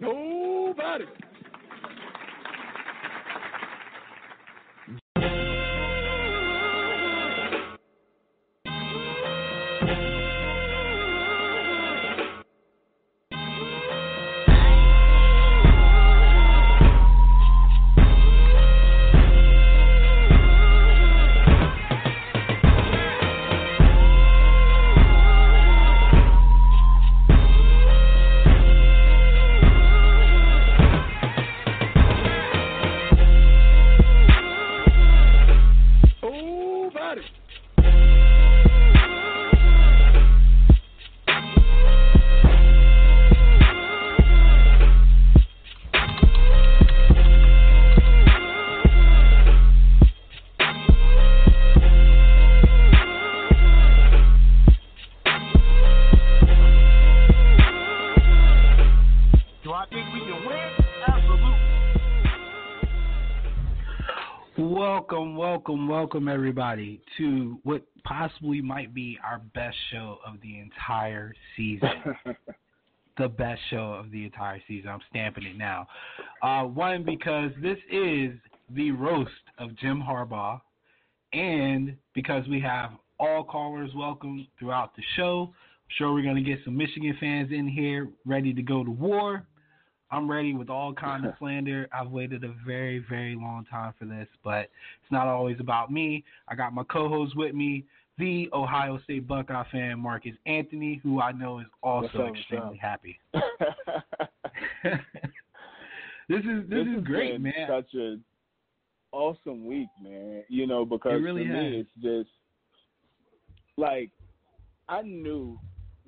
Nobody. Welcome, welcome, everybody, to what possibly might be our best show of the entire season. the best show of the entire season. I'm stamping it now. Uh, one, because this is the roast of Jim Harbaugh, and because we have all callers welcome throughout the show. I'm sure we're going to get some Michigan fans in here ready to go to war. I'm ready with all kind of slander. I've waited a very, very long time for this, but it's not always about me. I got my co-host with me, the Ohio State Buckeye fan Marcus Anthony, who I know is also up, extremely happy. this is this, is great, man. Such a awesome week, man. You know, because It really for me, it's just like I knew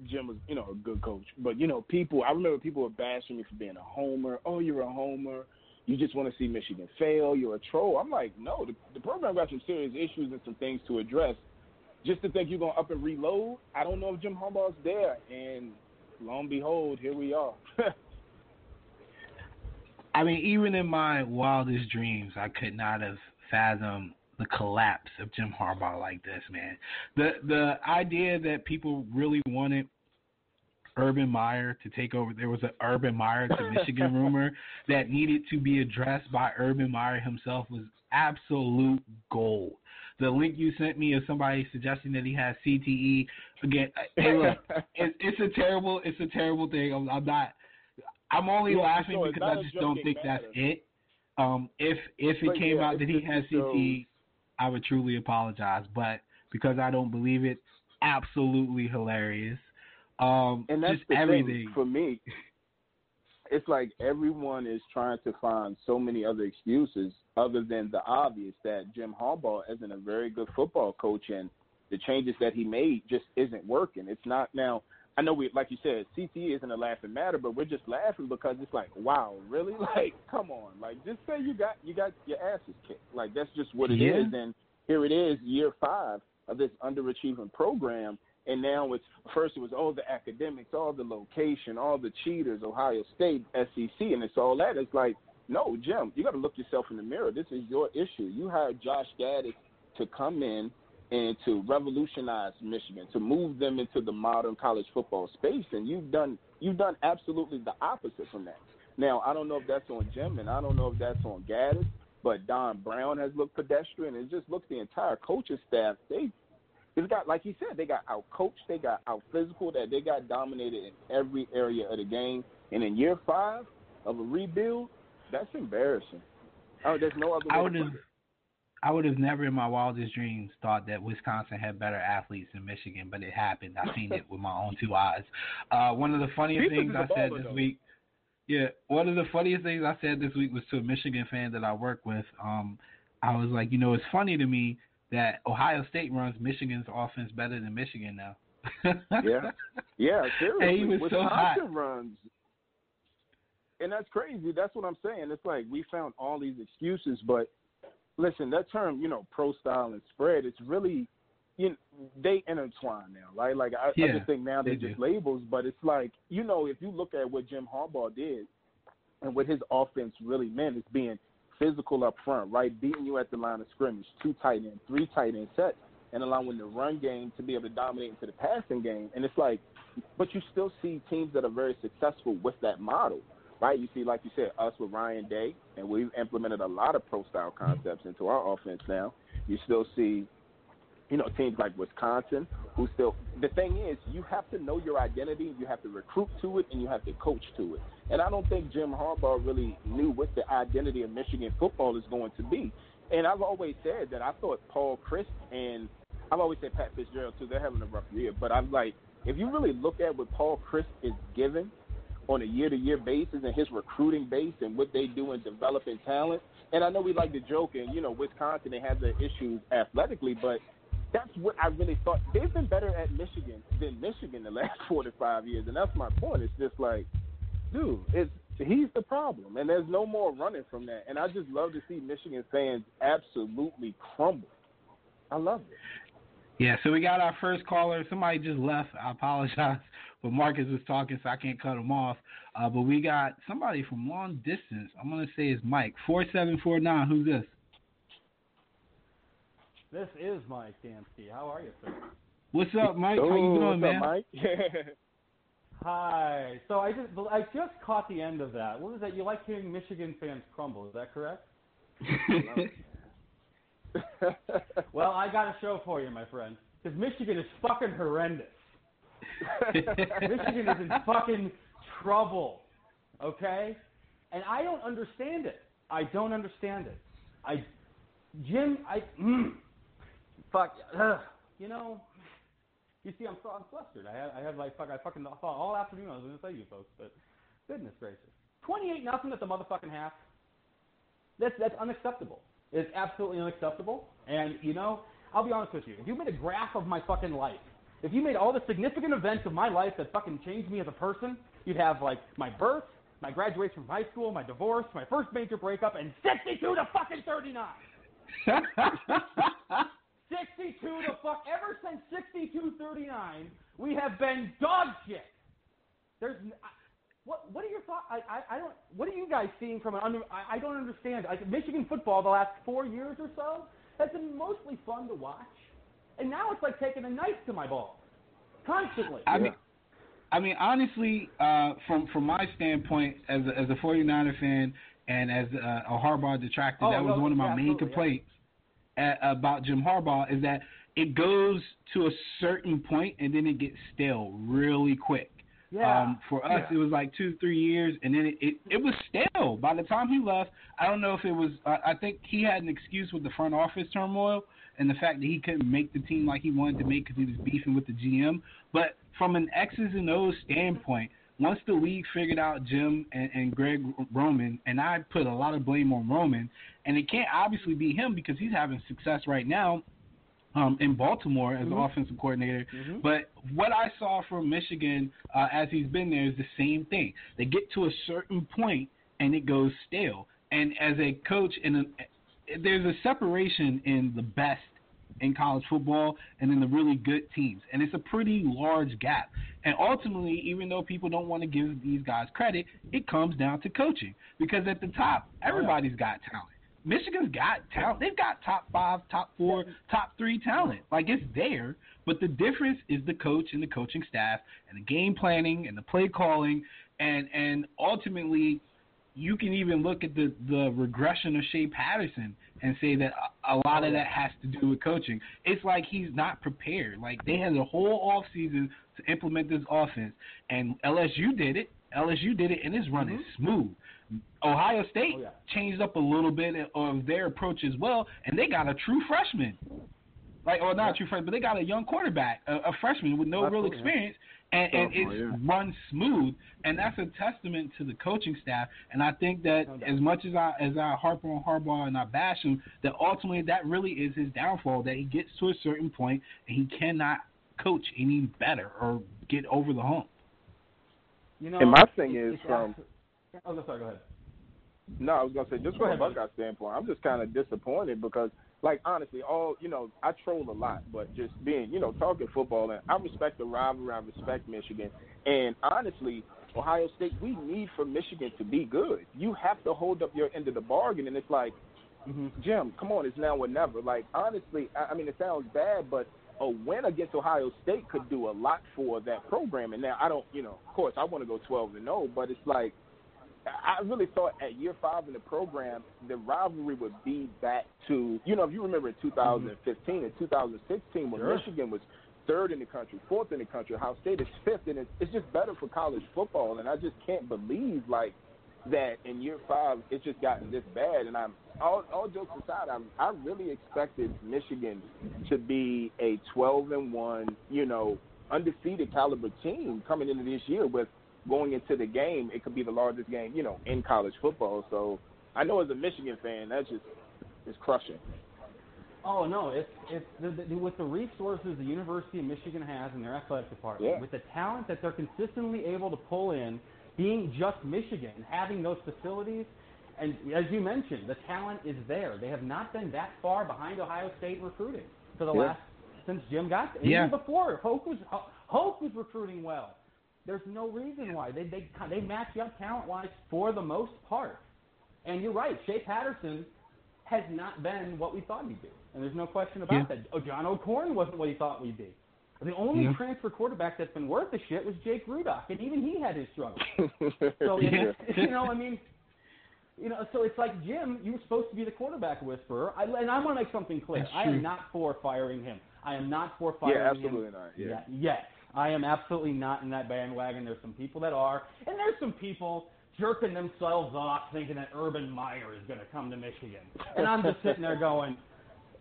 Jim was, you know, a good coach, but you know, people. I remember people were bashing me for being a homer. Oh, you're a homer. You just want to see Michigan fail. You're a troll. I'm like, no. The, the program got some serious issues and some things to address. Just to think you're gonna up and reload. I don't know if Jim Harbaugh's there, and lo and behold, here we are. I mean, even in my wildest dreams, I could not have fathomed the collapse of Jim Harbaugh like this, man. The the idea that people really wanted Urban Meyer to take over. There was an Urban Meyer to Michigan rumor that needed to be addressed by Urban Meyer himself was absolute gold. The link you sent me of somebody suggesting that he has CTE again. Hey, look, it, it's a terrible, it's a terrible thing. I'm, I'm not. I'm only Yeah, laughing sure. Because I just don't think that's it. Um, if if it But came yeah, out that he has CTE, I would truly apologize. But because I don't believe it, absolutely hilarious. Um, and that's just the everything. thing for me. It's like everyone is trying to find so many other excuses other than the obvious that Jim Harbaugh isn't a very good football coach and the changes that he made just isn't working. It's not now. I know we, like you said, CTE isn't a laughing matter, but we're just laughing because it's like, wow, really? Like, come on, like just say you got you got your asses kicked. Like that's just what it is. Yeah. And here it is, year five of this underachieving program, and now it's first it was all the academics, all the location, all the cheaters, Ohio State, SEC, and it's all that. It's like, no, Jim, you got to look yourself in the mirror. This is your issue. You hired Josh Gattis to come in and to revolutionize Michigan, to move them into the modern college football space, and you've done you've done absolutely the opposite from that. Now, I don't know if that's on Jim, and I don't know if that's on Gattis, but Don Brown has looked pedestrian. It just looks the entire coaching staff. They it's got like he said, they got out coached, they got out physical, that they got dominated in every area of the game. And in year five of a rebuild, that's embarrassing. Oh, there's no other way I to would it. I would have never in my wildest dreams thought that Wisconsin had better athletes than Michigan, but it happened. I seen it with my own two eyes. Uh, one of the funniest Defense things I a I said this though. week. Yeah, one of the funniest things I said this week was to a Michigan fan that I work with. Um, I was like, you know, it's funny to me that Ohio State runs Michigan's offense better than Michigan now. Yeah. Yeah, seriously. Hey, he was so hot. runs. And that's crazy. That's what I'm saying. It's like we found all these excuses, but listen, that term, you know, pro style and spread, it's really you know, they intertwine now, right? Like I, I just think now they're they just do. labels, but it's like, you know, if you look at what Jim Harbaugh did and what his offense really meant is being physical up front, right? Beating you at the line of scrimmage, two tight end, three tight end sets, and allowing the run game to be able to dominate into the passing game. And it's like but you still see teams that are very successful with that model, right? You see, like you said, us with Ryan Day, and we've implemented a lot of pro style concepts into our offense now. You still see you know, teams like Wisconsin who still the thing is you have to know your identity, you have to recruit to it and you have to coach to it. And I don't think Jim Harbaugh really knew what the identity of Michigan football is going to be. And I've always said that I thought Paul Chryst and I've always said Pat Fitzgerald too, they're having a rough year. But I'm like, if you really look at what Paul Chryst is giving on a year to year basis and his recruiting base and what they do in developing talent, and I know we like to joke and, you know, Wisconsin they have their issues athletically, but that's what I really thought. They've been better at Michigan than Michigan the last four to five years, and that's my point. It's just like, dude, it's he's the problem, and there's no more running from that. And I just love to see Michigan fans absolutely crumble. I love it. Yeah, so we got our first caller. Somebody just left. I apologize, but Marcus was talking, so I can't cut him off. Uh, but we got somebody from long distance. I'm gonna say it's Mike four seven four nine. Who's this? This is Mike Dansky. How are you, sir? What's up, Mike? How you doing, man? Up, Mike? Hi. So I just I just caught the end of that. What was that? You like hearing Michigan fans crumble? Is that correct? well, I got a show for you, my friend. Because Michigan is fucking horrendous. Michigan is in fucking trouble. Okay? And I don't understand it. I don't understand it. I Jim, I mm, fuck, ugh, you know, you see, I'm so I'm flustered. I had, I had like fuck, I fucking thought all afternoon I was going to say you folks, but goodness gracious, 28 nothing at the motherfucking half. That's that's unacceptable. It's absolutely unacceptable. And you know, I'll be honest with you. If you made a graph of my fucking life, if you made all the significant events of my life that fucking changed me as a person, you'd have like my birth, my graduation from high school, my divorce, my first major breakup, and 62 to fucking 39. 62 to fuck. Ever since 6239, we have been dog shit. There's. What what are your thoughts? I, I I don't. What are you guys seeing from an under? I, I don't understand. Like Michigan football, the last four years or so, has been mostly fun to watch, and now it's like taking a knife to my balls, constantly. I mean, I mean honestly, uh, from from my standpoint as a, as a 49er fan and as a, a Harbaugh detractor, oh, that was no, one of my yeah, main complaints about Jim Harbaugh is that it goes to a certain point and then it gets stale really quick. Yeah. Um, for us, yeah. it was like two, three years, and then it, it it was stale. By the time he left, I don't know if it was. I, I think he had an excuse with the front office turmoil and the fact that he couldn't make the team like he wanted to make because he was beefing with the GM. But from an X's and O's standpoint, once the league figured out Jim and, and Greg Roman, and I put a lot of blame on Roman, and it can't obviously be him because he's having success right now um, in Baltimore as mm-hmm. offensive coordinator. Mm-hmm. But what I saw from Michigan uh, as he's been there is the same thing. They get to a certain point and it goes stale. And as a coach, in a, there's a separation in the best in college football and in the really good teams. And it's a pretty large gap. And ultimately, even though people don't want to give these guys credit, it comes down to coaching. Because at the top, oh, everybody's got talent. Michigan's got talent. They've got top five, top four, top three talent. Like it's there, but the difference is the coach and the coaching staff and the game planning and the play calling and and ultimately you can even look at the the regression of Shea Patterson and say that a, lot of that has to do with coaching. It's like he's not prepared. Like they had a whole off season to implement this offense and LSU did it. LSU did it and it's running mm-hmm. smooth. Ohio State oh, yeah. changed up a little bit of their approach as well, and they got a true freshman. Like, or not yeah. true freshman, but they got a young quarterback, a, a freshman with no Absolutely, real experience, and, and Sophomore, it's yeah. run smooth, and that's a testament to the coaching staff. And I think that No as much as I as I harp on Harbaugh and I bash him, that ultimately that really is his downfall. That he gets to a certain point and he cannot coach any better or get over the hump. You know, And my thing it- is it's from- um, abso- Oh, sorry. Go ahead. No, I was gonna say just Go from ahead, buddy. Buckeye standpoint, I'm just kind of disappointed because, like, honestly, all you know, I troll a lot, but just being, you know, talking football, and I respect the rivalry, I respect Michigan, and honestly, Ohio State, we need for Michigan to be good. You have to hold up your end of the bargain, and it's like, Mm-hmm. Jim, come on, it's now or never. Like, honestly, I, I mean, it sounds bad, but a win against Ohio State could do a lot for that program. And now I don't, you know, of course I want to go 12 and 0, but it's like I really thought at year five in the program, the rivalry would be back to, you know, if you remember in 2015 mm-hmm. and 2016 when Sure. Michigan was third in the country, fourth in the country, Ohio State is fifth, and it's, it's just better for college football. And I just can't believe like that in year five it's just gotten this bad. And I'm all, all jokes aside, I'm, I really expected Michigan to be a 12 and one, you know, undefeated caliber team coming into this year with going into the game, it could be the largest game, you know, in college football. So I know as a Michigan fan, that's just is crushing. Oh no, it's it's the, the, with the resources the University of Michigan has in their athletic department, Yeah. with the talent that they're consistently able to pull in, being just Michigan, having those facilities, and as you mentioned, the talent is there. They have not been that far behind Ohio State recruiting for the Yeah. last since Jim got there. Yeah. Even before Hoke was Hoke was recruiting well. There's no reason why they they they match up talent wise for the most part. And you're right, Shea Patterson has not been what we thought he'd be, and there's no question about Yeah. that. Oh, John O'Korn wasn't what he thought we'd be. The only Yeah. transfer quarterback that's been worth the shit was Jake Rudock, and even he had his struggles. So Yeah. you know, I mean, you know, so it's like Jim, you were supposed to be the quarterback whisperer, I, and I want to make something clear. I am not for firing him. I am not for firing yeah, him. absolutely not. Yeah. Yeah, yes. I am absolutely not in that bandwagon. There's some people that are, and there's some people jerking themselves off thinking that Urban Meyer is going to come to Michigan. And I'm just sitting there going,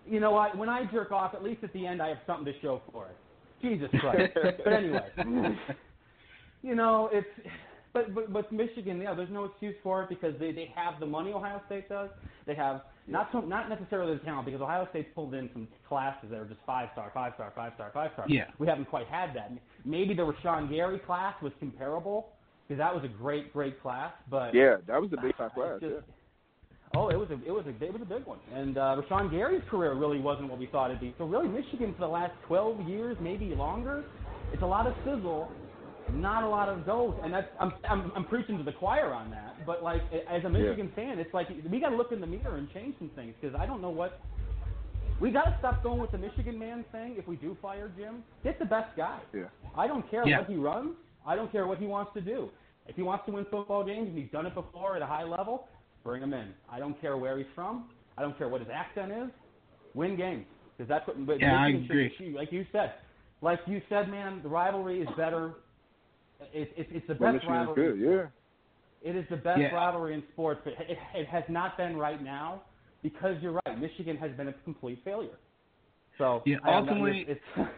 you know what? When I jerk off, at least at the end, I have something to show for it. Jesus Christ. but anyway, you know, it's. But, but but Michigan, yeah, there's no excuse for it because they they have the money Ohio State does. They have not so not necessarily the talent because Ohio State's pulled in some classes that are just five star, five star, five star, five star. Yeah. We haven't quite had that. Maybe the Rashan Gary class was comparable because that was a great great class, but Yeah, that was a big time class. just- Yeah. Oh, it was a it was a it was a big one, and uh, Rashan Gary's career really wasn't what we thought it'd be. So really, Michigan for the last 12 years, maybe longer, it's a lot of sizzle, not a lot of goals, and that's I'm I'm, I'm preaching to the choir on that. But like as a Michigan fan, it's like we got to look in the mirror and change some things because I don't know what. We got to stop going with the Michigan man thing. If we do fire Jim, get the best guy. Yeah. I don't care Yeah. what he runs. I don't care what he wants to do. If he wants to win football games and he's done it before at a high level, bring him in. I don't care where he's from. I don't care what his accent is. Win games because that's what. But Yeah, I Michigan should- agree. should- Like you said, like you said, man, the rivalry is better. It, it, it's the Well, best Michigan's rivalry. good. Yeah. It is the best Yeah. rivalry in sports, but it, it has not been right now because you're right. Michigan has been a complete failure. So Yeah, I don't know, ultimately- it's, it's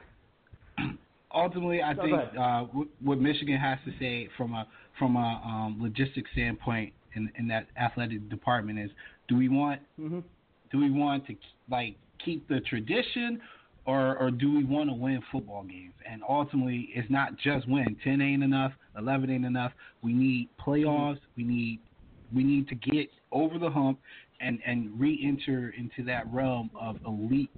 ultimately, I Go think uh, what, what Michigan has to say from a from a um, logistics standpoint in, in that athletic department is: Do we want mhm. do we want to like keep the tradition, or or do we want to win football games? And ultimately, it's not just win. Ten ain't enough. Eleven ain't enough. We need playoffs. We need we need to get over the hump and and re-enter into that realm of elite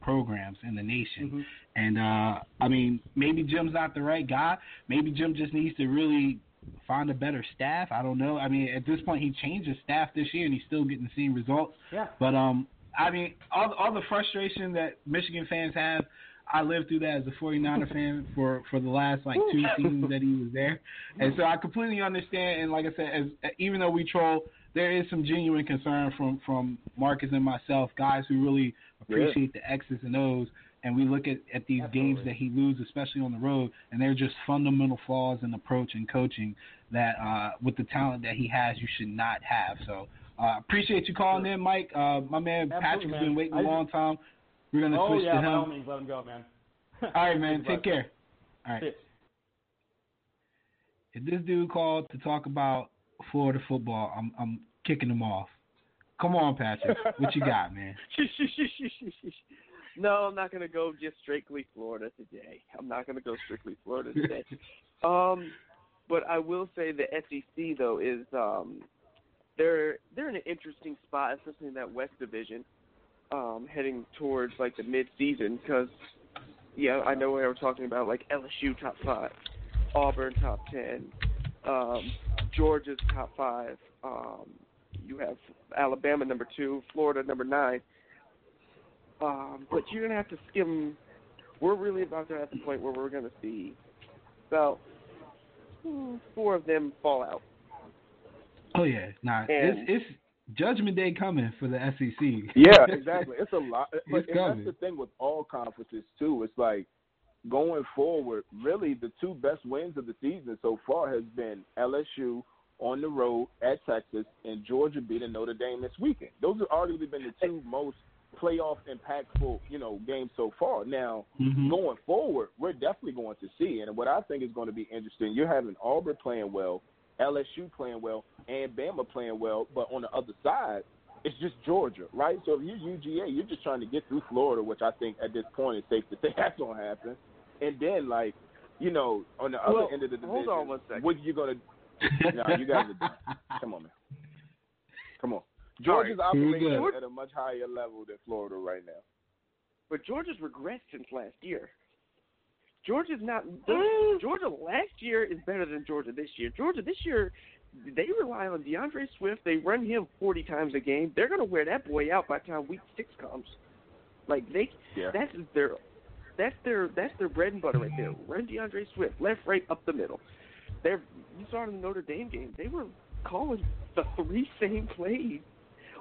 programs in the nation. Mhm. And uh I mean, maybe Jim's not the right guy. Maybe Jim just needs to really find a better staff. I don't know. I mean, at this point, he changed his staff this year, and he's still getting the same results. yeah. But um, I mean, all all the frustration that Michigan fans have, I lived through that as a 49er fan for for the last like two seasons that he was there, and so I completely understand. And like I said, as even though we troll, there is some genuine concern from from Marcus and myself, guys who really appreciate the X's and O's. And we look at, at these games that he loses, especially on the road, and they're just fundamental flaws in approach and coaching that, uh, with the talent that he has, you should not have. So, uh, appreciate you calling in, Mike. Uh, my man Absolutely, Patrick's man. been waiting a I- long time. We're gonna Oh switch yeah, to by all him. means, let him go, man. All right, man. Take care. All right. If this dude called to talk about Florida football, I'm I'm kicking him off. Come on, Patrick. What you got, man? no, I'm not going to go just strictly Florida today. I'm not going to go strictly Florida today. um, but I will say the SEC though is um, they're they're in an interesting spot, especially in that West Division, um, heading towards like the mid-season. Because yeah, I know we were talking about like LSU top five, Auburn top ten, um, Georgia's top five. Um, you have Alabama number two, Florida number nine. Um, but you're gonna have to skim we're really about to at the point where we're to see about four of them fall out. Oh yeah, nah, And- it's it's Judgment Day coming for the SEC. Yeah, exactly. It's a lot. But It's and that's the thing with all conferences too. It's like going forward. Really, the two best wins of the season so far has been LSU on the road at Texas and Georgia beating Notre Dame this weekend. Those have arguably been the two most playoff impactful, you know, games so far. Now, Mhm. going forward, we're definitely going to see. And what I think is going to be interesting, you're having Auburn playing well, LSU playing well, and Bama playing well, but on the other side, it's just Georgia, right? So if you're UGA, you're just trying to get through Florida, which I think at this point is safe to say that's going to happen. And then, like, you know, on the other Well, end of the division, hold on one second. what are you going to no, you guys are done. Come on, man. Come on. Georgia's Here we operating at, at a much higher level than Florida right now. But Georgia's regressed since last year. Georgia's not. Mm. Georgia last year is better than Georgia this year. Georgia this year, they rely on D'Andre Swift. They run him 40 times a game. They're going to wear that boy out by the time week six comes. Like they, Yeah. that's their, that's their, that's their bread and butter right there. Run D'Andre Swift left, right, up the middle. They're. You saw it in the Notre Dame game. They were calling the three same plays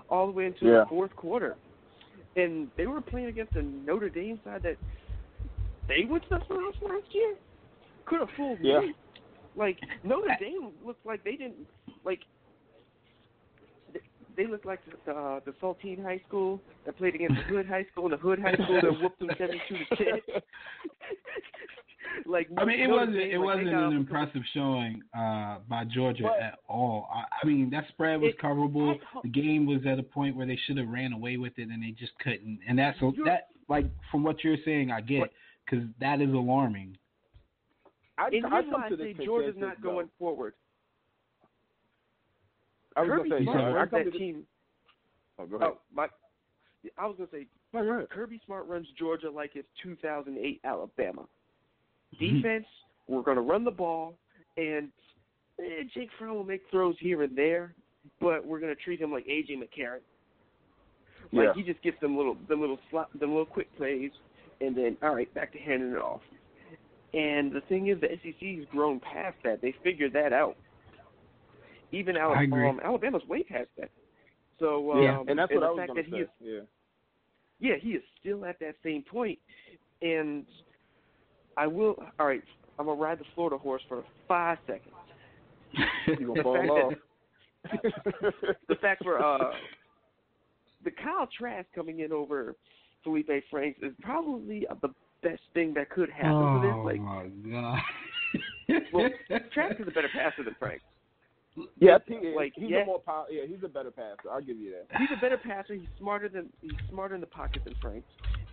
all the way into Yeah. the fourth quarter and they were playing against a Notre Dame side that they went to the playoffs last year. Could have fooled Yeah. me. Like Notre Dame looked like they didn't like. they- They looked like the uh, the Saltine High School that played against the Hood High School, and the Hood High School that whooped them seventy-two to ten. like I mean, it Notre wasn't Dame, it like, wasn't an off a impressive showing uh, by Georgia But- at all. I, I mean, that spread was It- coverable. The game was at a point where they should have ran away with it, and they just couldn't. And that's a, that like from what you're saying, I get But- because that is alarming. I, And I here's come why I to say this Georgia's not going though. forward. I was Kirby gonna say, Smart I runs that to team. Oh, go ahead. Oh, my. I was gonna say No, go. Kirby Smart runs Georgia like it's 2008 Alabama. Mhm. Defense, we're going to run the ball, and eh, Jake Fromm will make throws here and there, but we're going to treat him like AJ McCarron. Like Yeah. he just gets them little, them little slot, them little quick plays, and then all right, back to handing it off. And the thing is, the SEC has grown past that. They figured that out. Even I agree. Alabama, um, Alabama's way past that. So um, Yeah. And that's and what I the was fact going that to he say. is Yeah. yeah, he is still at that same point. And I will. All right, I'm gonna ride the Florida horse for five seconds. You gonna The fall fact off? The fact for uh, the Kyle Trask coming in over Felipe Franks is probably the best thing that could happen oh to this. Like, my god. well, Trask is a better passer than Franks. yeah, he is. Like, he's yeah. a more power. Yeah, he's a better passer. I'll give you that. He's a better passer. He's smarter than he's smarter in the pocket than Franks.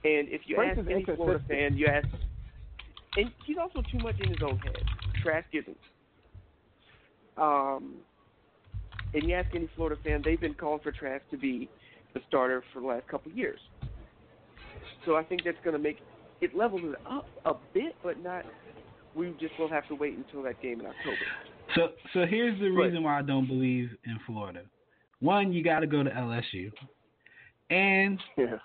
And if you Franks ask any Florida fan, you ask, and he's also too much in his own head. Trask isn't. Um, and you ask any Florida fan, they've been calling for Trask to be the starter for the last couple of years. So I think that's going to make it levels it up a bit, but not. We just will have to wait until that game in October. So so here's the reason why I don't believe in Florida. One, you got to go to LSU, and Yeah.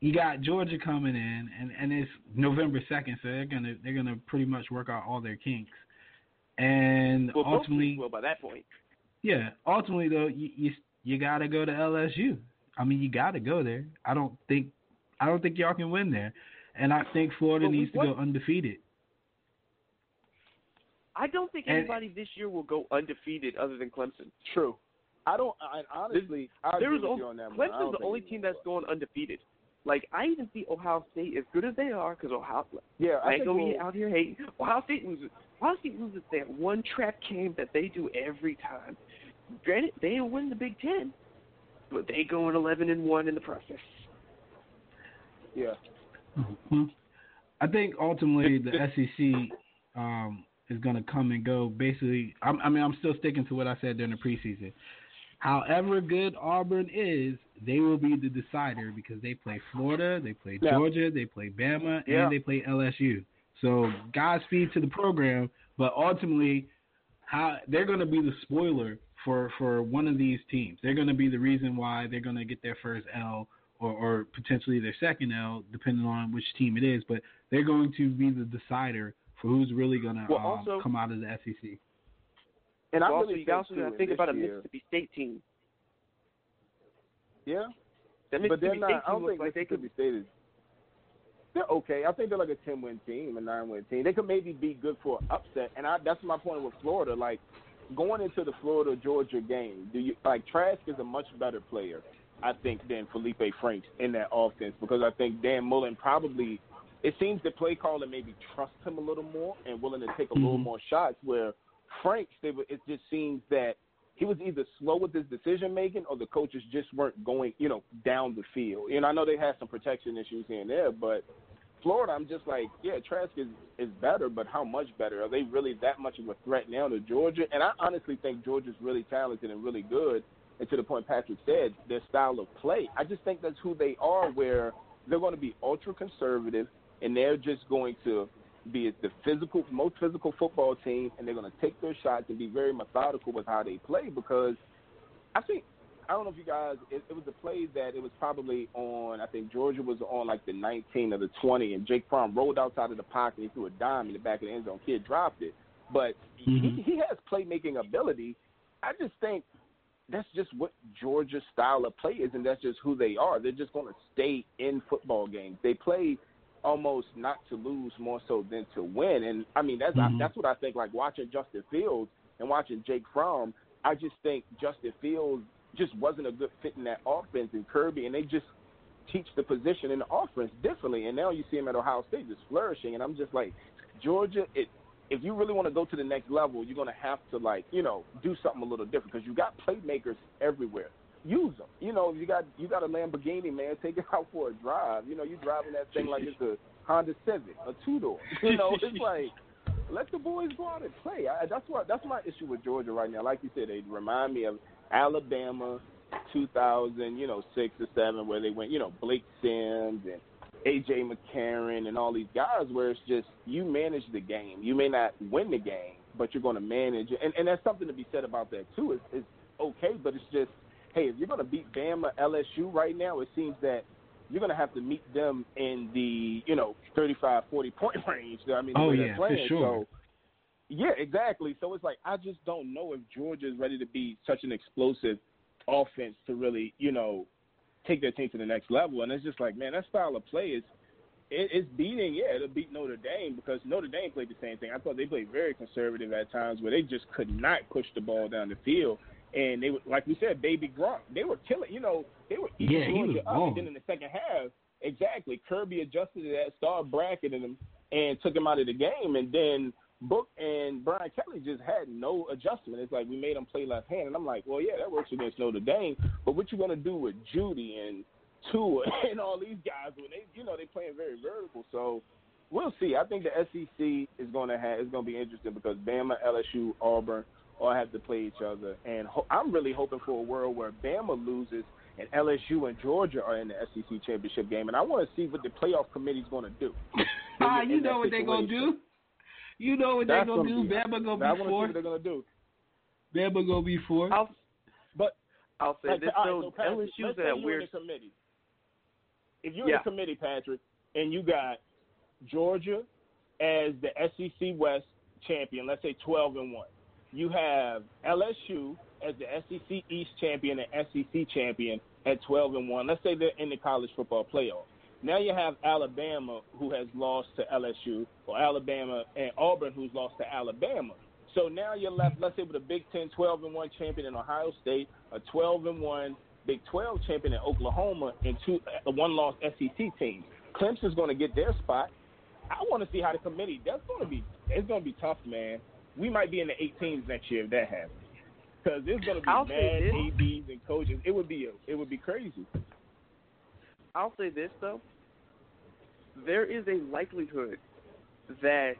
you got Georgia coming in, and, and it's November second, so they're gonna they're gonna pretty much work out all their kinks. And Well, ultimately, well, by that point. yeah, ultimately though, you you, you got to go to LSU. I mean, you got to go there. I don't think I don't think y'all can win there, and I think Florida But we needs to go undefeated. I don't think And- anybody this year will go undefeated other than Clemson. True. I don't. I honestly, I There agree is with only, you on that one. I don't Clemson's the only team that's going undefeated. Like I even see Ohio State as good as they are because Ohio. Yeah, I, I ain't think gonna be we'll- out here hating. Ohio State loses. Ohio State loses that one trap game that they do every time. Granted, they didn't win the Big Ten, but they go in eleven and one in the process. Yeah. Mhm. I think ultimately the SEC um, is going to come and go. Basically, I'm, I mean, I'm still sticking to what I said during the preseason. However good Auburn is, they will be the decider because they play Florida, they play. Georgia, they play Bama, Yeah. and they play LSU. So Godspeed to the program, but ultimately, how they're going to be the spoiler for for one of these teams. They're going to be the reason why they're going to get their first L or, or potentially their second L, depending on which team it is. But they're going to be the decider for who's really going to Well, um, come out of the SEC. And I also, really you think, also too, got to in think this about a year, Mississippi State team. Yeah, That but Mississippi they're not. State I team don't looks think like they could. Mississippi State is. They're okay. I think they're like a ten win team, a nine win team. They could maybe be good for an upset, and I, that's my point with Florida. Like going into the Florida Georgia game, do you like Trask is a much better player, I think, than Felipe Franks in that offense because I think Dan Mullen probably. It seems the play caller maybe trusts him a little more and willing to take a little Mhm. more shots. Where Franks, they were, it just seems that he was either slow with his decision making or the coaches just weren't going, you know, down the field. And I know they had some protection issues here and there, but Florida, I'm just like, yeah, Trask is is better, but how much better? Are they really that much of a threat now to Georgia? And I honestly think Georgia's really talented and really good. And to the point Patrick said, their style of play, I just think that's who they are. Where they're going to be ultra conservative, and they're just going to be the physical, most physical football team, and they're going to take their shots and be very methodical with how they play. Because I think I don't know if you guys. It, it was a play that it was probably on. I think Georgia was on like the 19 or the 20, and Jake Fromm rolled outside of the pocket. and He threw a dime in the back of the end zone. Kid dropped it, but Mhm. he, he has playmaking ability. I just think that's just what Georgia's style of play is, and that's just who they are. They're just going to stay in football games. They play almost not to lose more so than to win. And I mean that's Mhm. that's what I think. Like watching Justin Fields and watching Jake Fromm, I just think Justin Fields just wasn't a good fit in that offense in Kirby, and they just teach the position in the offense differently. And now you see him at Ohio State just flourishing, and I'm just like, Georgia, it. If you really want to go to the next level, you're going to have to like, you know, do something a little different because you got playmakers everywhere. Use them. You know, you got you got a Lamborghini, man. Take it out for a drive. You know, you're driving that thing like it's a Honda Civic, a two door. You know, it's like let the boys go out and play. I, that's what that's my issue with Georgia right now. Like you said, they remind me of Alabama, 2000, you know, six or seven, where they went, you know, Blake Sims and AJ McCarron and all these guys, where it's just you manage the game. You may not win the game, but you're going to manage, it. and and there's something to be said about that too. It's, it's okay, but it's just, hey, if you're going to beat Bama, LSU right now, it seems that you're going to have to meet them in the, you know, 35, 40 point range. I mean, Oh, yeah, they're for sure. So, yeah, exactly. So it's like I just don't know if Georgia is ready to be such an explosive offense to really, you know, take their team to the next level. And it's just like, man, that style of play is it, it's beating. Yeah, it'll beat Notre Dame because Notre Dame played the same thing. I thought they played very conservative at times where they just could not push the ball down the field. And they were, like we said, baby Gronk. They were killing. You know, they were eating Yeah, he Georgia was up. And then in the second half, exactly, Kirby adjusted to that, star bracketing him, and took him out of the game. And then Book and Brian Kelly just had no adjustment. It's like we made them play left hand, and I'm like, well, yeah, that works against Notre Dame, but what you gonna do with Jeudy and Tua and all these guys when they, you know, they playing very vertical. So we'll see. I think the SEC is gonna have is gonna be interesting because Bama, LSU, Auburn all have to play each other, and ho- I'm really hoping for a world where Bama loses and LSU and Georgia are in the SEC championship game, and I want to see what the playoff committee's going to do. Ah, in you know what they're gonna do? You know what That's they gonna do? Bama gonna want be to see four. what they're going to do. Bama gonna be four. I'll But I'll say like, this all right, though. so Patrick, LSU's let's say that you're weird. in the committee. If you're Yeah. in the committee, Patrick, and you got Georgia as the SEC West champion, let's say 12 and one. You have LSU as the SEC East champion and SEC champion at 12 and one. Let's say they're in the college football playoff. Now you have Alabama who has lost to LSU, or Alabama and Auburn who's lost to Alabama. So now you're left, let's say, with a Big Ten 12 and one champion in Ohio State, a 12 and one Big 12 champion in Oklahoma, and two a one loss SEC team. Clemson's going to get their spot. I want to see how the committee. That's going to be. It's going to be tough, man. We might be in the eight teams next year if that happens. Because it's going to be I'll mad. ABs and coaches. It would be a, it would be crazy. I'll say this though. There is a likelihood that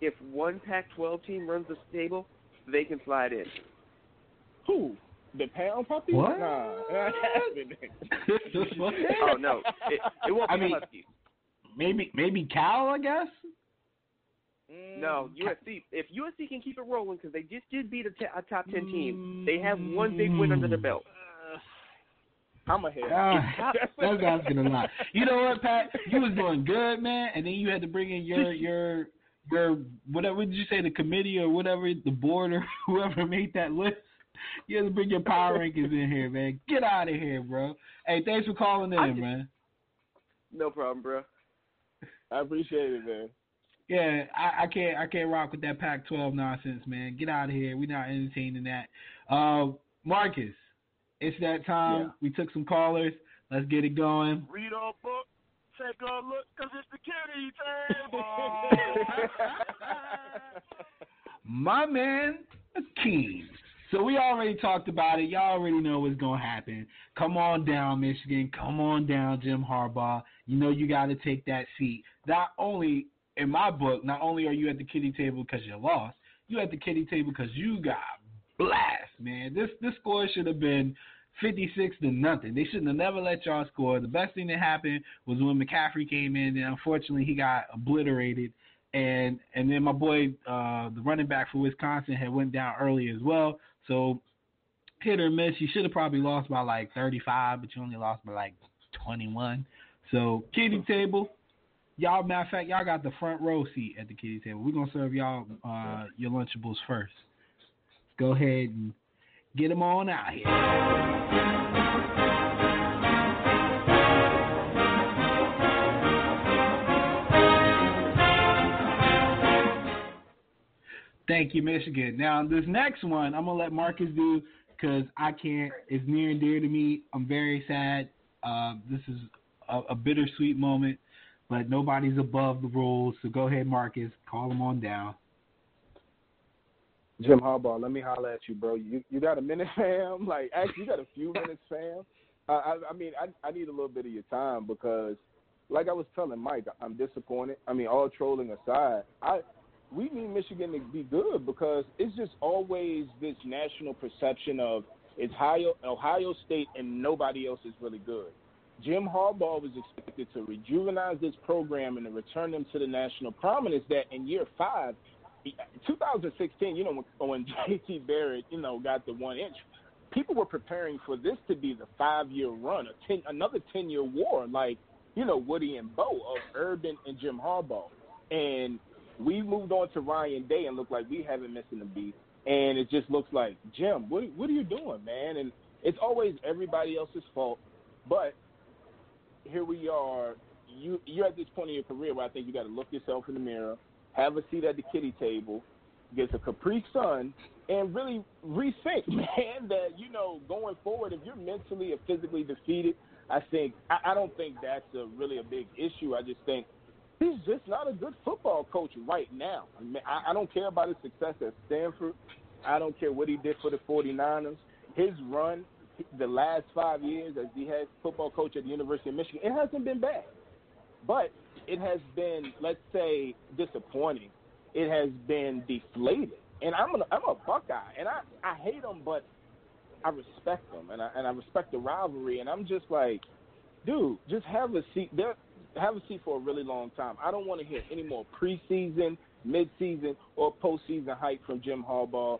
if one Pac-12 team runs the table, they can slide in. Who? The pound puppy? What? Nah. Oh no, it, it won't be I mean- Husky. maybe maybe Cal, I guess. Mm. No, USC. If USC can keep it rolling, because they just did beat a, t- a top ten team, they have one big win under their mm. belt. I'm a head. Ah, that's gonna lie. You know what, Pat? You was doing good, man, and then you had to bring in your your your whatever did you say the committee or whatever the board or whoever made that list. You had to bring your power rankings in here, man. Get out of here, bro. Hey, thanks for calling in, just, man. No problem, bro. I appreciate it, man. Yeah, I, I can't I can't rock with that Pac-12 nonsense, man. Get out of here. We're not entertaining that. Uh, Marcus, it's that time. Yeah. We took some callers. Let's get it going. Read our book, take a look, cause it's the kitty table. My man, Akeem. So we already talked about it. Y'all already know what's gonna happen. Come on down, Michigan. Come on down, Jim Harbaugh. You know you got to take that seat. Not only in my book, not only are you at the kitty table because you lost, you at the kitty table because you got blast, man. This this score should have been 56 to nothing. They shouldn't have never let y'all score. The best thing that happened was when McCaffrey came in, and unfortunately he got obliterated. And and then my boy, uh, the running back for Wisconsin, had went down early as well. So hit or miss. You should have probably lost by like 35, but you only lost by like 21. So kitty table, y'all. Matter of fact, y'all got the front row seat at the kitty table. We're gonna serve y'all uh, your Lunchables first. Go ahead and get them on out here. Thank you, Michigan. Now this next one, I'm gonna let Marcus do because I can't. It's near and dear to me. I'm very sad. Uh, this is a, a bittersweet moment, but nobody's above the rules. So go ahead, Marcus. Call them on down. Jim Harbaugh, let me holler at you, bro. You you got a minute, fam? Like, actually, you got a few minutes, fam. Uh, I I mean, I I need a little bit of your time because, like I was telling Mike, I'm disappointed. I mean, all trolling aside, I we need Michigan to be good because it's just always this national perception of it's Ohio, Ohio State and nobody else is really good. Jim Harbaugh was expected to rejuvenize this program and to return them to the national prominence that in year five, 2016, you know, when, when J.T. Barrett, you know, got the one inch, people were preparing for this to be the five year run, a ten, another 10 year war, like, you know, Woody and Bo of Urban and Jim Harbaugh. And we moved on to Ryan Day and looked like we haven't missed a beat. And it just looks like, Jim, what what are you doing, man? And it's always everybody else's fault. But here we are. You you're at this point in your career where I think you got to look yourself in the mirror, have a seat at the kitty table, gets a Capri Sun, and really rethink, man. That you know, going forward, if you're mentally or physically defeated, I think I, I don't think that's a really a big issue. I just think he's just not a good football coach right now. I, mean, I, I don't care about his success at Stanford. I don't care what he did for the 49ers. His run, the last five years as the head football coach at the University of Michigan, it hasn't been bad. But it has been, let's say, disappointing. It has been deflated. And I'm, an, I'm a Buckeye, and I, I hate them, but I respect them, and I, and I respect the rivalry. And I'm just like, dude, just have a seat. There, have a seat for a really long time. I don't want to hear any more preseason, midseason, or postseason hype from Jim Harbaugh.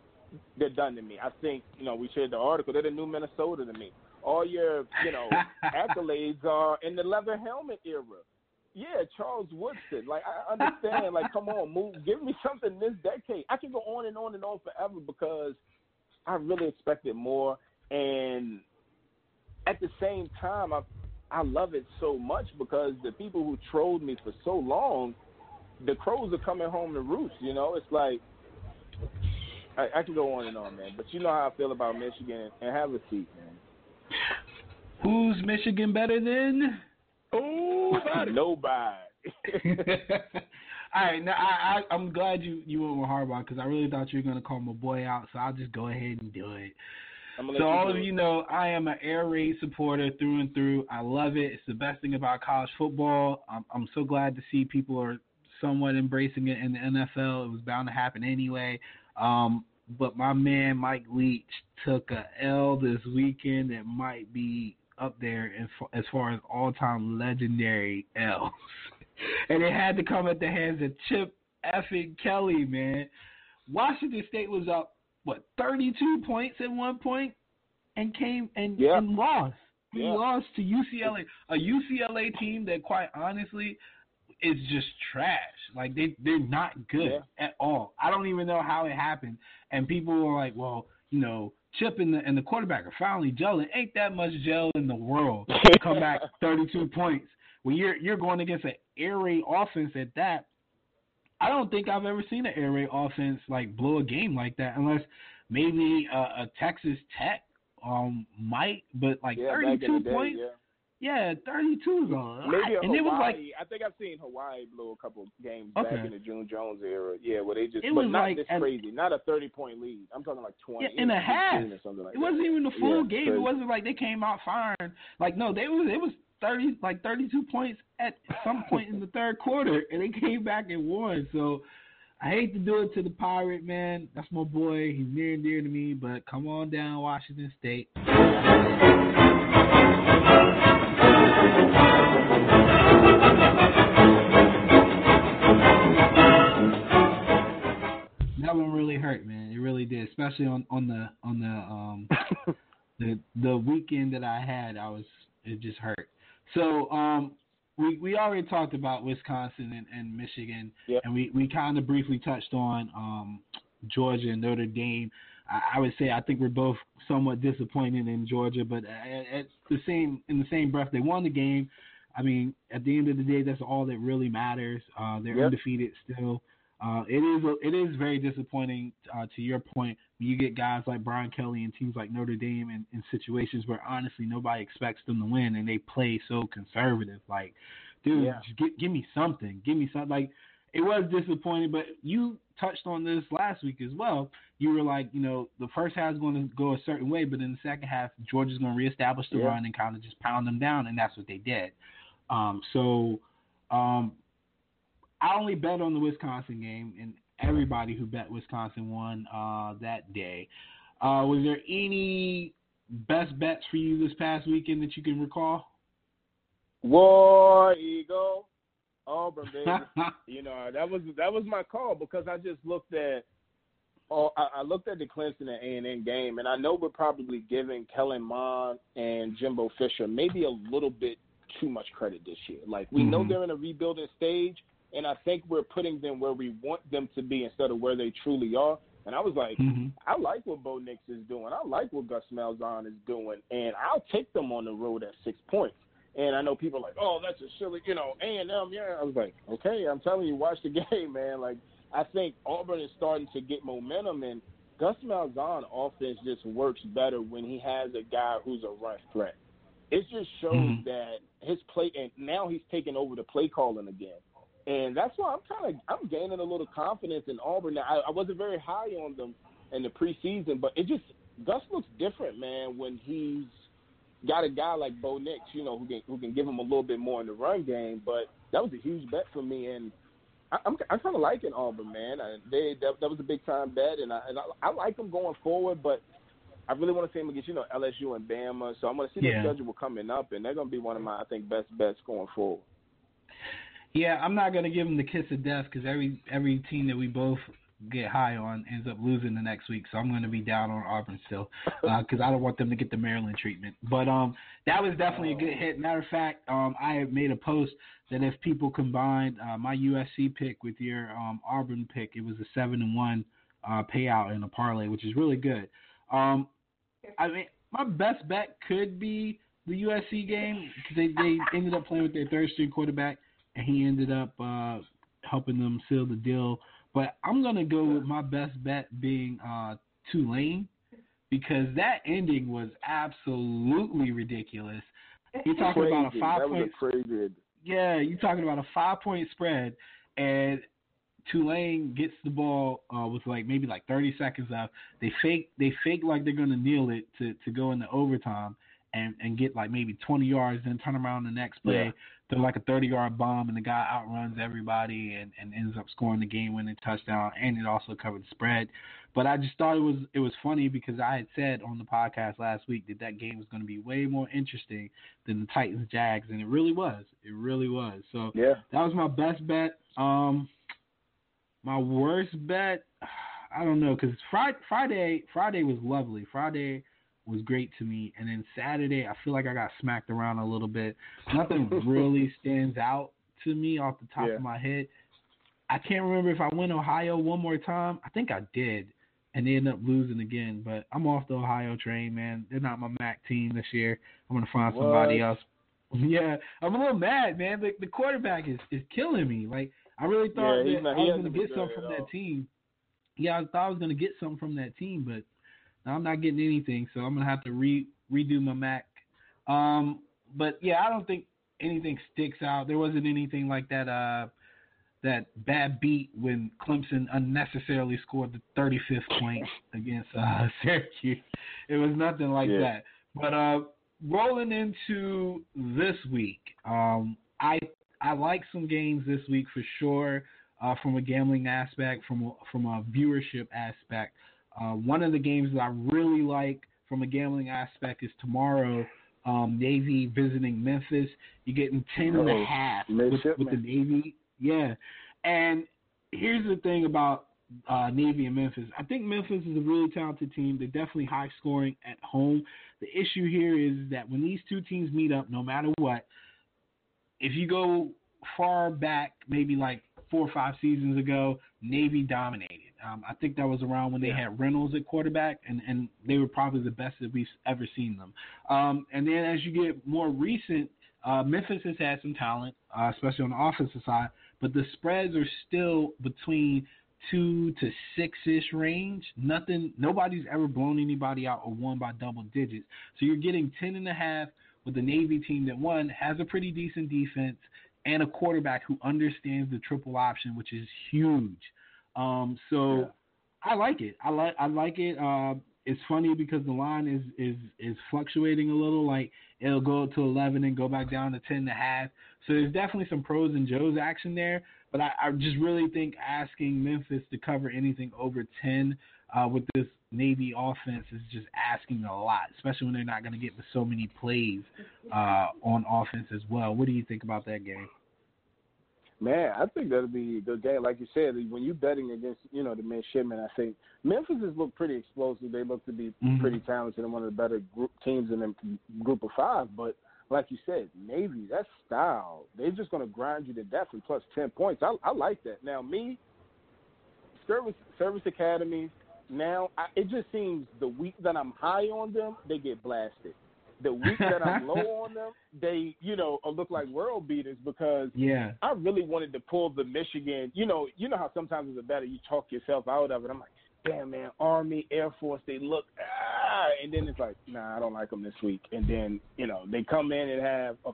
They're done to me. I think, you know, we shared the article. They're the new Minnesota to me. All your, you know, accolades are in the leather helmet era. Yeah, Charles Woodson. Like I understand. like, come on, move. Give me something this decade. I can go on and on and on forever because I really expected more. And at the same time, I I love it so much because the people who trolled me for so long, the crows are coming home to roost. You know, it's like I, I can go on and on, man. But you know how I feel about Michigan, and have a seat, man. Who's Michigan better than? Oh, nobody. All right, now I, I I'm glad you you went with Harbaugh because I really thought you were gonna call my boy out, so I'll just go ahead and do it. So all of you know, I am an air raid supporter through and through. I love it. It's the best thing about college football. I'm, I'm so glad to see people are somewhat embracing it in the NFL. It was bound to happen anyway. Um, but my man Mike Leach took a L this weekend that might be up there as far, as, far as all-time legendary L's, and it had to come at the hands of Chip effing Kelly, man. Washington State was up what 32 points at one point and came and, Yep. and lost Yeah. lost to UCLA, a UCLA team that, quite honestly, is just trash. Like they they're not good Yeah. at all. I don't even know how it happened. And people were like, well, you know, Chip and the and the quarterback are finally gelling. Ain't that much gel in the world to come back 32 points when you're you're going against an air raid offense at that. I don't think I've ever seen an air raid offense like blow a game like that, unless maybe a, a Texas Tech um might, but like yeah, 32 the day, points. yeah. Yeah, 32 is lot. Maybe a and it was like I think I've seen Hawaii blow a couple games Okay. back in the June Jones era. Yeah, where they just It but was not like this crazy, not a thirty point lead. I'm talking like twenty Yeah, in a half. or something like It wasn't even a full Yeah, game. crazy. It wasn't like they came out firing. Like no, they was it was thirty like thirty two points at some point in the third quarter, and they came back and won. So I hate to do it to the pirate man. That's my boy. He's near and dear to me. But come on down, Washington State. That one really hurt, man. It really did, especially on on the on the um the the weekend that I had. I was it just hurt. So um we we already talked about Wisconsin and, and Michigan, Yep. and we we kind of briefly touched on um Georgia and Notre Dame. I, I would say I think we're both somewhat disappointed in Georgia, but at, at the same in the same breath, they won the game. I mean, at the end of the day, that's all that really matters. Uh, they're Yep. undefeated still. Uh, it is it is very disappointing uh, to your point when you get guys like Brian Kelly and teams like Notre Dame in, in situations where honestly nobody expects them to win and they play so conservative. Like, dude, Yeah. just give, give me something, give me something. Like, it was disappointing, but you touched on this last week as well. You were like, you know, the first half is going to go a certain way, but in the second half, Georgia's going to reestablish the Yeah. run and kind of just pound them down, and that's what they did. Um, so, um, I only bet on the Wisconsin game, and everybody who bet Wisconsin won uh, that day. Uh, was there any best bets for you this past weekend that you can recall? War Eagle, Auburn, baby. you know that was that was my call because I just looked at. Oh, I, I looked at the Clemson and A and M game, and I know we're probably giving Kellen Mond and Jimbo Fisher maybe a little bit too much credit this year. Like we know Mhm. they're in a rebuilding stage, and I think we're putting them where we want them to be instead of where they truly are. And I was like, Mhm. I like what Bo Nix is doing. I like what Gus Malzahn is doing, and I'll take them on the road at six points. And I know people are like, oh, that's a silly, you know, A and M. Yeah, I was like, okay, I'm telling you, watch the game, man. Like, I think Auburn is starting to get momentum, and Gus Malzahn offense just works better when he has a guy who's a run threat. It just shows Mhm. that his play, and now he's taking over the play calling again. And that's why I'm kind of I'm gaining a little confidence in Auburn. Now I, I wasn't very high on them in the preseason, but it just Gus looks different, man, when he's got a guy like Bo Nix, you know, who can who can give him a little bit more in the run game. But that was a huge bet for me, and I, I'm I'm kind of liking Auburn, man. I, they that, that was a big time bet, and I and I, I like them going forward, but. I really want to see them against, you know, LSU and Bama. So I'm going to see Yeah. their schedule coming up, and they're going to be one of my, I think, best bets going forward. Yeah, I'm not gonna give them the kiss of death because every every team that we both get high on ends up losing the next week. So I'm gonna be down on Auburn still because I don't want them to get the Maryland treatment. But um, that was definitely a good hit. Matter of fact, um, I made a post that if people combined uh, my USC pick with your um Auburn pick, it was a seven and one uh, payout in a parlay, which is really good. Um, I mean, my best bet could be the USC game because they they ended up playing with their third string quarterback and he ended up uh, helping them seal the deal. But I'm gonna go with my best bet being uh, Tulane because that ending was absolutely ridiculous. You're talking crazy. about a five that point, crazy. yeah, you're talking about a five point spread, and Tulane gets the ball uh, with like maybe like 30 seconds left. They fake they fake like they're gonna kneel it to to go into overtime and and get like maybe 20 yards, then turn around the next play. Yeah. They're like a 30 yard bomb, and the guy outruns everybody and, and ends up scoring the game winning touchdown, and it also covered the spread. But I just thought it was it was funny because I had said on the podcast last week that that game was going to be way more interesting than the Titans Jags, and it really was. It really was. So Yeah. that was my best bet. Um, my worst bet, I don't know, because Friday, Friday, Friday was lovely. Friday, was great to me, and then Saturday I feel like I got smacked around a little bit. Nothing really stands out to me off the top Yeah. of my head. I can't remember if I went Ohio one more time. I think I did, and they ended up losing again. But I'm off the Ohio train, man. They're not my MAC team this year. I'm gonna find somebody else. Yeah, I'm a little mad, man. The, the quarterback is, is killing me. Like I really thought Yeah, that not- I was gonna get something from that team. Yeah, I thought I was gonna get something from that team, but I'm not getting anything. So I'm gonna have to re redo my Mac. Um, but yeah, I don't think anything sticks out. There wasn't anything like that. Uh, that bad beat when Clemson unnecessarily scored the 35th point against uh, Syracuse. It was nothing like Yeah. that. But uh, rolling into this week, um, I I like some games this week for sure. Uh, from a gambling aspect, from a, from a viewership aspect, uh, one of the games that I really like from a gambling aspect is tomorrow. Um, Navy visiting Memphis. You're getting ten and a half with, with the. Navy. Yeah, and here's the thing about uh, Navy and Memphis. I think Memphis is a really talented team. They're definitely high scoring at home. The issue here is that when these two teams meet up, no matter what, if you go far back, maybe like four or five seasons ago, Navy dominated. Um, I think that was around when they Yeah. had Reynolds at quarterback, and, and they were probably the best that we've ever seen them. Um, and then as you get more recent, uh, Memphis has had some talent, uh, especially on the offensive side, but the spreads are still between two to six ish range. Nothing, nobody's ever blown anybody out or won by double digits. So you're getting ten and a half with the Navy team that won has a pretty decent defense and a quarterback who understands the triple option, which is huge. Um, so Yeah. I like it. I like I like it. Uh, it's funny because the line is is is fluctuating a little. Like it'll go to eleven and go back down to ten and a half. So there's definitely some pros and Joe's action there. But I, I just really think asking Memphis to cover anything over ten uh, with this Navy offense is just asking a lot, especially when they're not going to get so many plays uh, on offense as well. What do you think about that game? Man, I think that'll be a good game. Like you said, when you're betting against, you know, the midshipmen, I think Memphis has looked pretty explosive. They look to be Mhm. pretty talented and one of the better group teams in the group of five. But like you said, Navy, that style, they're just going to grind you to death and plus 10 points. I, I like that. Now, me, service service academies, now I, it just seems the week that I'm high on them, they get blasted. The week that I'm low on them, they, you know, look like world beaters because Yeah. I really wanted to pull the Michigan. You know, you know how sometimes as a better you talk yourself out of it. I'm like, damn man, Army, Air Force, they look, ah, and then it's like, nah, I don't like them this week. And then you know they come in and have a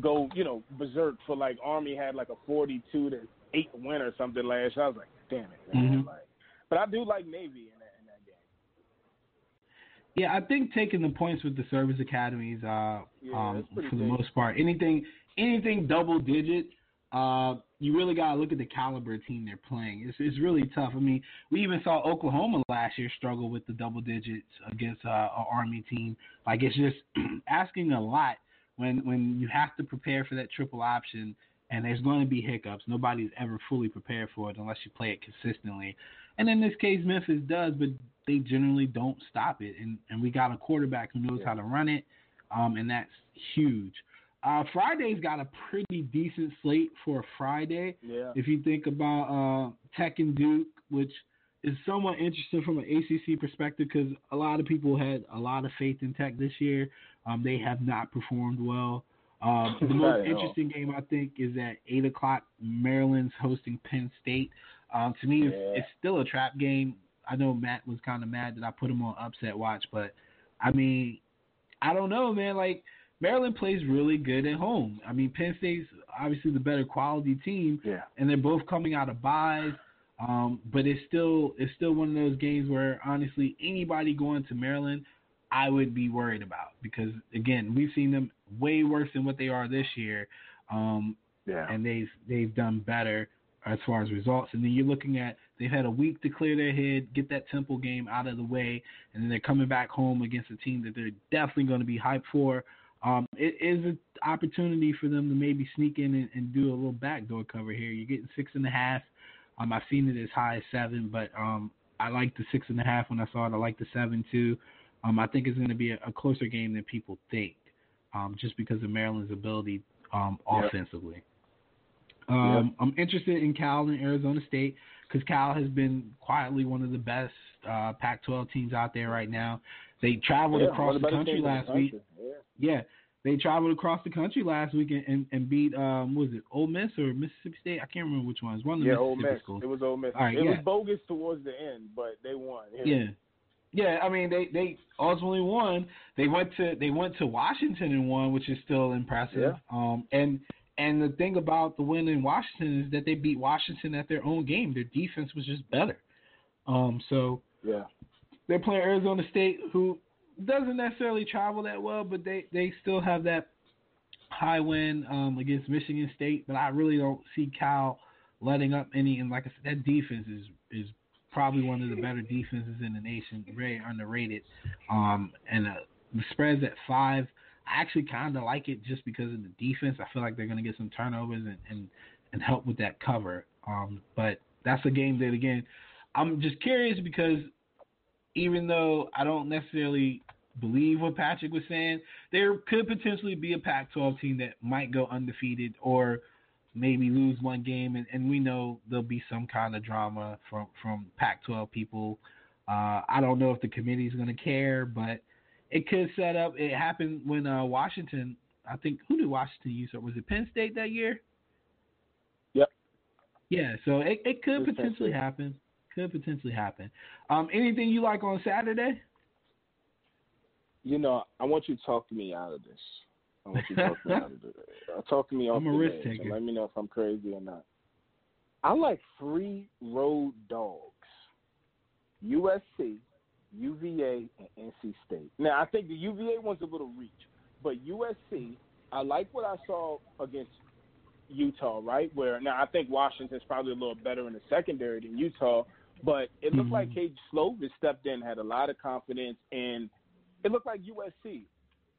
go, you know, berserk for like Army had like a 42 to eight win or something last. year. I was like, damn it, man. Mhm. Like, but I do like Navy in that in that game. Yeah, I think taking the points with the service academies, uh, Yeah, um, for the big. most part, anything, anything double digit, uh, you really gotta look at the caliber of team they're playing. It's it's really tough. I mean, we even saw Oklahoma last year struggle with the double digits against uh, an Army team. Like it's just asking a lot when when you have to prepare for that triple option, and there's going to be hiccups. Nobody's ever fully prepared for it unless you play it consistently. And in this case, Memphis does, but they generally don't stop it. And and we got a quarterback who knows how to run it, um, and that's huge. Uh, Friday's got a pretty decent slate for Friday. Yeah. If you think about uh, Tech and Duke, which is somewhat interesting from an ACC perspective because a lot of people had a lot of faith in Tech this year. Um, they have not performed well. Um, the most interesting game I think is at eight o'clock. Maryland's hosting Penn State. Um, to me, it's, it's still a trap game. I know Matt was kind of mad that I put him on upset watch, but I mean, I don't know, man. Like Maryland plays really good at home. I mean, Penn State's obviously the better quality team, Yeah. and they're both coming out of buys. Um, but it's still it's still one of those games where honestly anybody going to Maryland, I would be worried about because again we've seen them way worse than what they are this year, um, Yeah. and they've they've done better as far as results. And then you're looking at they've had a week to clear their head, get that Temple game out of the way, and then they're coming back home against a team that they're definitely going to be hyped for. Um, it is an opportunity for them to maybe sneak in and, and do a little backdoor cover here. You're getting six and a half. Um, I've seen it as high as seven, but um, I like the six and a half when I saw it. I like the seven too. Um, I think it's going to be a, a, closer game than people think, um, just because of Maryland's ability um, offensively. Um, I'm interested in Cal and Arizona State because Cal has been quietly one of the best uh, Pac-12 teams out there right now. They traveled yeah, across the country last country. week. Yeah. yeah. they traveled across the country last week and, and, and beat um was it Ole Miss or Mississippi State? I can't remember which one. It was one of the yeah, Mississippi Ole Miss. schools. It was Ole Miss. Right, it yeah. was bogus towards the end, but they won. Yeah. Yeah, I mean they they ultimately won. They went to they went to Washington and won, which is still impressive. Yeah. Um and and the thing about the win in Washington is that they beat Washington at their own game. Their defense was just better. Um so yeah. They're playing Arizona State who doesn't necessarily travel that well, but they they still have that high win um against Michigan State, but I really don't see Cal letting up any and like I said that defense is is probably one of the better defenses in the nation, very underrated. Um, and uh, the spread's at five. I actually kind of like it just because of the defense. I feel like they're going to get some turnovers and, and, and help with that cover. Um, but that's a game that, again, I'm just curious because even though I don't necessarily believe what Patrick was saying, there could potentially be a Pac 12 team that might go undefeated or – maybe lose one game, and, and we know there'll be some kind of drama from from Pac-12 people. Uh, I don't know if the committee is going to care, but it could set up. It happened when uh, Washington. I think who did Washington use? Was it Penn State that year? Yep. Yeah, so it it could potentially happen. Could potentially happen. Um, anything you like on Saturday? You know, I want you to talk me out of this. I want you to talk me out of it. Uh, talk to me off I'm a risk taker. let me know if I'm crazy or not. I like free road dogs: USC, UVA, and NC State. Now, I think the UVA one's a little reach, but USC, I like what I saw against Utah, right? Where now I think Washington's probably a little better in the secondary than Utah, but it looked Mhm. like Kedon Slovis stepped in, had a lot of confidence, and it looked like USC,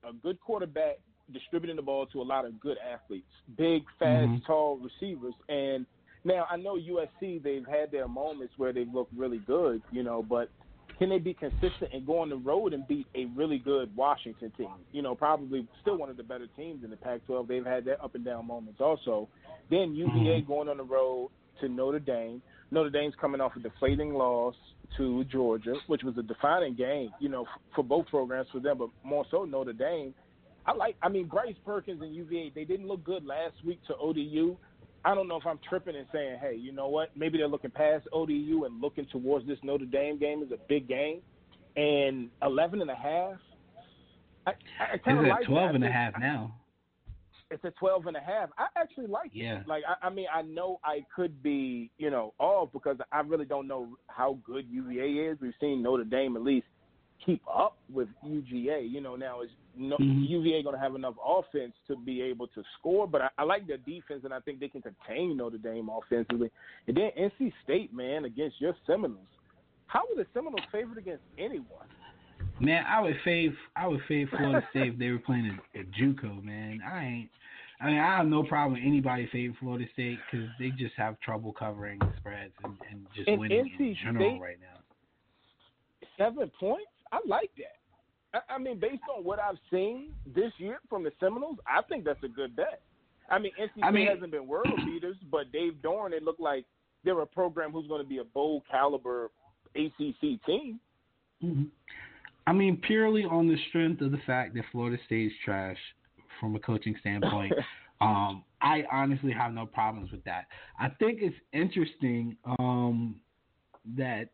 a good quarterback distributing the ball to a lot of good athletes, big, fast, Mhm. tall receivers. And now I know USC, they've had their moments where they've looked really good, you know, but can they be consistent and go on the road and beat a really good Washington team? You know, probably still one of the better teams in the Pac-12. They've had their up and down moments also. Then UVA Mhm. going on the road to Notre Dame. Notre Dame's coming off a deflating loss to Georgia, which was a defining game, you know, f- for both programs for them, but more so Notre Dame. I like. I mean, Bryce Perkins and UVA. They didn't look good last week to ODU. I don't know if I'm tripping and saying, hey, you know what? Maybe they're looking past ODU and looking towards this Notre Dame game as a big game. And 11 and a half. I, I kind of It's like at 12 that. and a half now. It's at 12 and a half. I actually like Yeah. it. Like, I, I mean, I know I could be, you know, off because I really don't know how good UVA is. We've seen Notre Dame at least keep up with UGA. You know, now is no, Mhm. UVA going to have enough offense to be able to score? But I, I like their defense, and I think they can contain Notre Dame offensively. And then NC State, man, against your Seminoles. How were the Seminoles favored against anyone? Man, I would fave I would fave Florida State if they were playing at, at JUCO. Man, I ain't. I mean, I have no problem with anybody favoring Florida State because they just have trouble covering spreads and, and just And winning in general State- right now. Seven points? I like that. I, I mean, based on what I've seen this year from the Seminoles, I think that's a good bet. I mean, NC State I mean- hasn't been world beaters, but Dave Doeren, it looked like they're a program who's going to be a bowl caliber ACC team. hmm I mean, purely on the strength of the fact that Florida State's trash from a coaching standpoint. Um, I honestly have no problems with that. I think it's interesting um, that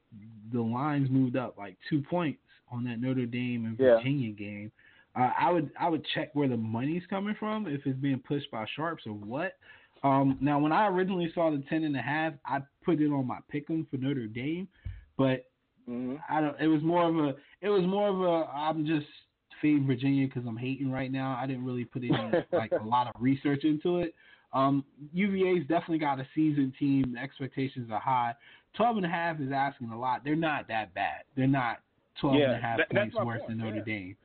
the lines moved up like two points on that Notre Dame and Yeah. Virginia game. Uh, I would I would check where the money's coming from if it's being pushed by sharps or what. Um, now, when I originally saw the ten and a half, I put it on my pick'em for Notre Dame, but Mm-hmm. I don't. It was more of a. It was more of a. I'm just fading Virginia because I'm hating right now. I didn't really put any like a lot of research into it. Um, UVA's definitely got a seasoned team. The expectations are high. Twelve and a half is asking a lot. They're not that bad. They're not 12 and a half that- points worse point, than Notre yeah. Dame.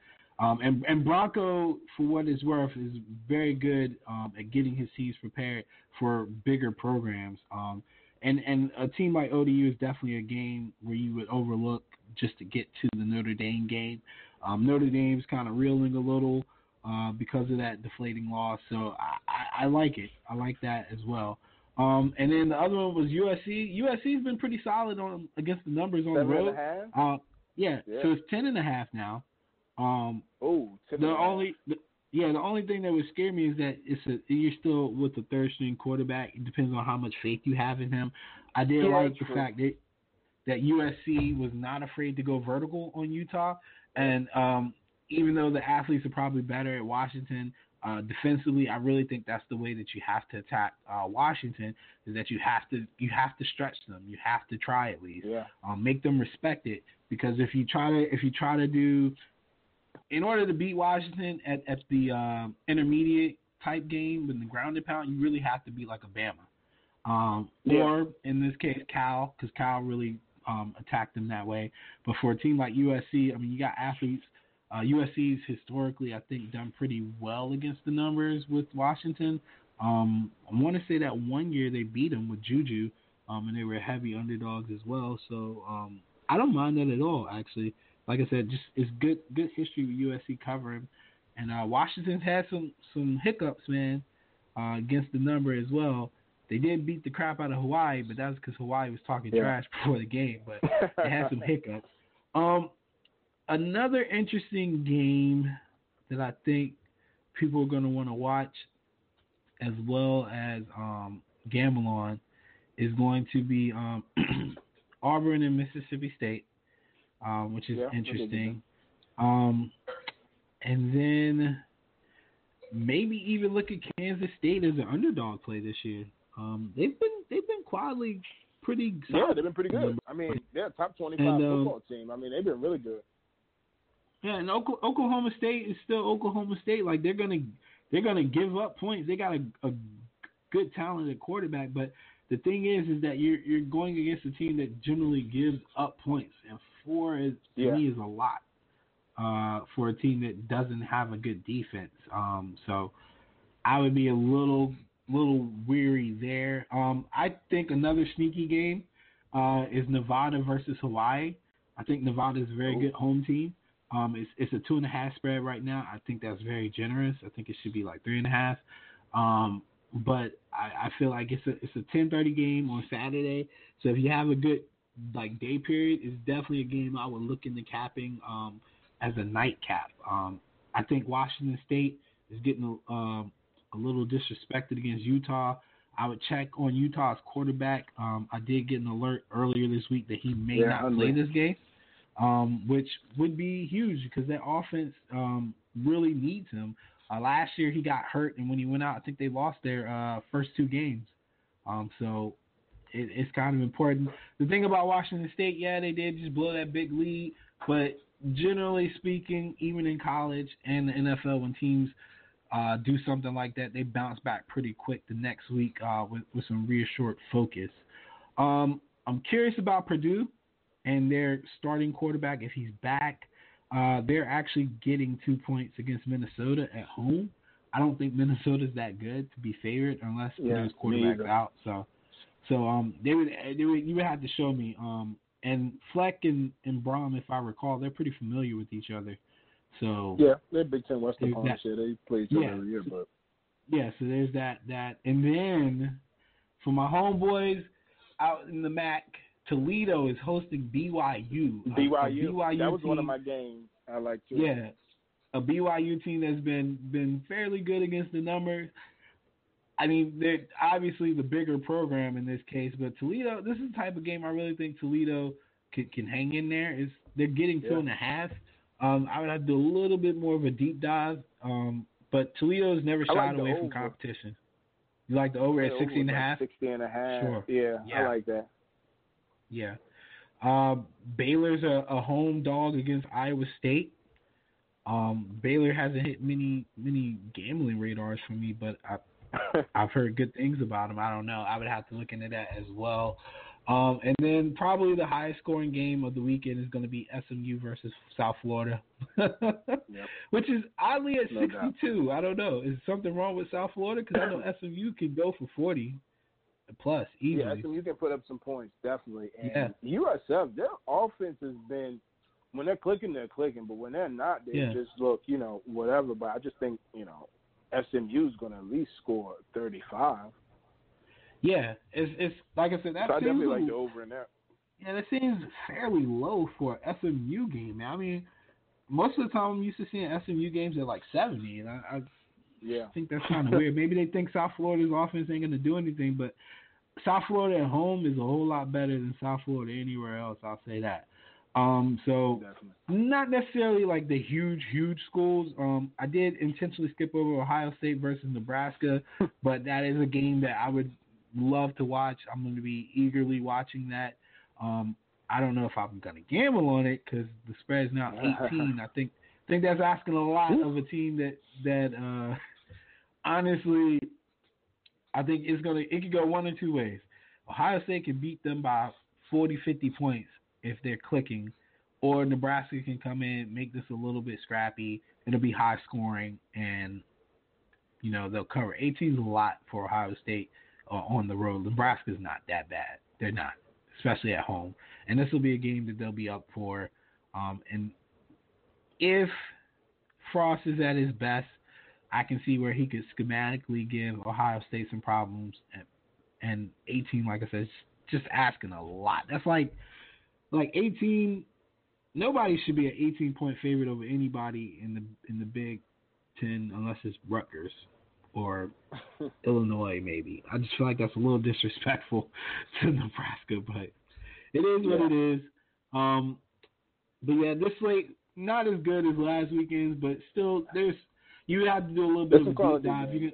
Um, and, and Bronco, for what it's worth, is very good um, at getting his teams prepared for bigger programs. Um, and and a team like ODU is definitely a game where you would overlook just to get to the Notre Dame game. Um, Notre Dame's kind of reeling a little uh, because of that deflating loss, so I, I, I like it. I like that as well. Um, and then the other one was USC. USC's been pretty solid on against the numbers on Seven the and road. Yeah, Yeah. so it's ten and a half now. Um, Oh, the only, the, yeah, the only thing that would scare me is that it's a you're still with the third string quarterback. It depends on how much faith you have in him. I did Yeah, like the true. fact that that USC was not afraid to go vertical on Utah, and um, even though the athletes are probably better at Washington. Uh, defensively, I really think that's the way that you have to attack uh, Washington. Is that you have to you have to stretch them. You have to try at least Yeah. um, make them respect it because if you try to if you try to do in order to beat Washington at, at the um, intermediate type game with the grounded pound, you really have to be like a Bama, um, Yeah. or in this case Cal, because Cal really um, attacked them that way. But for a team like USC, I mean, you got athletes. Uh, USC's historically, I think, done pretty well against the numbers with Washington. Um, I want to say that one year they beat them with Juju, um, and they were heavy underdogs as well. So um, I don't mind that at all. Actually, like I said, just it's good good history with USC covering, and uh, Washington's had some some hiccups, man, uh, against the number as well. They did beat the crap out of Hawaii, but that was because Hawaii was talking Yeah. trash before the game. But they had some hiccups. Um, another interesting game that I think people are going to want to watch, as well as um, gamble on, is going to be um, Auburn and Mississippi State, um, which is Yeah, that's a good interesting. Um, and then maybe even look at Kansas State as an underdog play this year. Um, they've been they've been quietly pretty Yeah, they've been pretty good. I mean, they're a top twenty-five And, um, football team. I mean, they've been really good. Yeah, and Oklahoma State is still Oklahoma State. Like they're gonna they're gonna give up points. They got a, a good talented quarterback, but the thing is, is that you're you're going against a team that generally gives up points, and four is to Yeah. me is a lot uh, for a team that doesn't have a good defense. Um, so I would be a little little weary there. Um, I think another sneaky game uh, is Nevada versus Hawaii. I think Nevada is a very good home team. Um, it's it's a two and a half spread right now. I think that's very generous. I think it should be like three and a half. Um, but I, I feel like it's a it's a ten thirty game on Saturday. So if you have a good like day period, it's definitely a game I would look into capping um, as a nightcap. Um, I think Washington State is getting um, a little disrespected against Utah. I would check on Utah's quarterback. Um, I did get an alert earlier this week that he may Yeah, not play this game, um, which would be huge because that offense um, really needs him. Uh, last year he got hurt, and when he went out, I think they lost their uh, first two games. Um, so it, it's kind of important. The thing about Washington State, yeah, they did just blow that big lead, but generally speaking, even in college and the NFL, when teams uh, do something like that, they bounce back pretty quick the next week uh, with, with some reassured focus. Um, I'm curious about Purdue and their starting quarterback if he's back. Uh, they're actually getting two points against Minnesota at home. I don't think Minnesota's that good to be favored unless Yeah, Purdue's quarterback's out. So, so um, they would, they would, you would have to show me. Um, and Fleck and and Brohm, if I recall, they're pretty familiar with each other. So Yeah, they're Big Ten West There's opponents. that- Yeah, they play each other Yeah. every year, but yeah, so there's that that, and then for my homeboys out in the MAC, Toledo is hosting BYU. A- a BYU, BYU that was one of my games I like too. Yeah, a BYU team that's been been fairly good against the numbers. I mean, they're obviously the bigger program in this case, but Toledo. This is the type of game I really think Toledo can, can hang in there. Is they're getting two Yeah. and a half. Um, I would have to do a little bit more of a deep dive. Um, but Toledo's never shied like the away from competition. You like the over Yeah, at over sixty and a half? 60 and a half. Sure. Yeah, Yeah. I like that. Yeah. Uh, Baylor's a, a home dog against Iowa State. Um, Baylor hasn't hit many many gambling radars for me, but I, I've heard good things about them. I don't know. I would have to look into that as well. Um, and then probably the highest scoring game of the weekend is going to be SMU versus South Florida, which is oddly at No doubt. 62. I don't know. Is something wrong with South Florida? Because I know SMU can go for 40, plus easily. Yeah, SMU can put up some points definitely. And yeah. USF, their offense has been when they're clicking, they're clicking, but when they're not, they yeah. just look, you know, whatever. But I just think, you know, SMU is going to at least score 35. Yeah, it's it's like I said, that so I seems definitely like the over in there. Yeah, that seems fairly low for a SMU game. Man. I mean, most of the time I'm used to seeing SMU games at like 70, and I, I yeah. think that's kind of weird. Maybe they think South Florida's offense ain't going to do anything, but South Florida at home is a whole lot better than South Florida anywhere else. I'll say that. Um, so Definitely. not necessarily like the huge, huge schools. Um, I did intentionally skip over Ohio State versus Nebraska, but that is a game that I would love to watch. I'm going to be eagerly watching that. Um, I don't know if I'm going to gamble on it because the spread is now 18. I think think that's asking a lot of a team that that uh, honestly, I think it's gonna it could go one or two ways. Ohio State can beat them by 40, 50 points if they're clicking, or Nebraska can come in, make this a little bit scrappy. It'll be high scoring, and you know they'll cover. 18 is a lot for Ohio State uh, on the road. Nebraska's not that bad. They're not, especially at home. And this will be a game that they'll be up for. Um, and if Frost is at his best, I can see where he could schematically give Ohio State some problems. And, and 18, like I said, just asking a lot. That's like like 18. Nobody should be an 18 point favorite over anybody in the in the Big Ten unless it's Rutgers or Illinois, maybe. I just feel like that's a little disrespectful to Nebraska, but it is what Yeah. it is. Um, but yeah, this slate not as good as last weekend's, but still, there's you have to do a little bit There's of a deep dive. Can,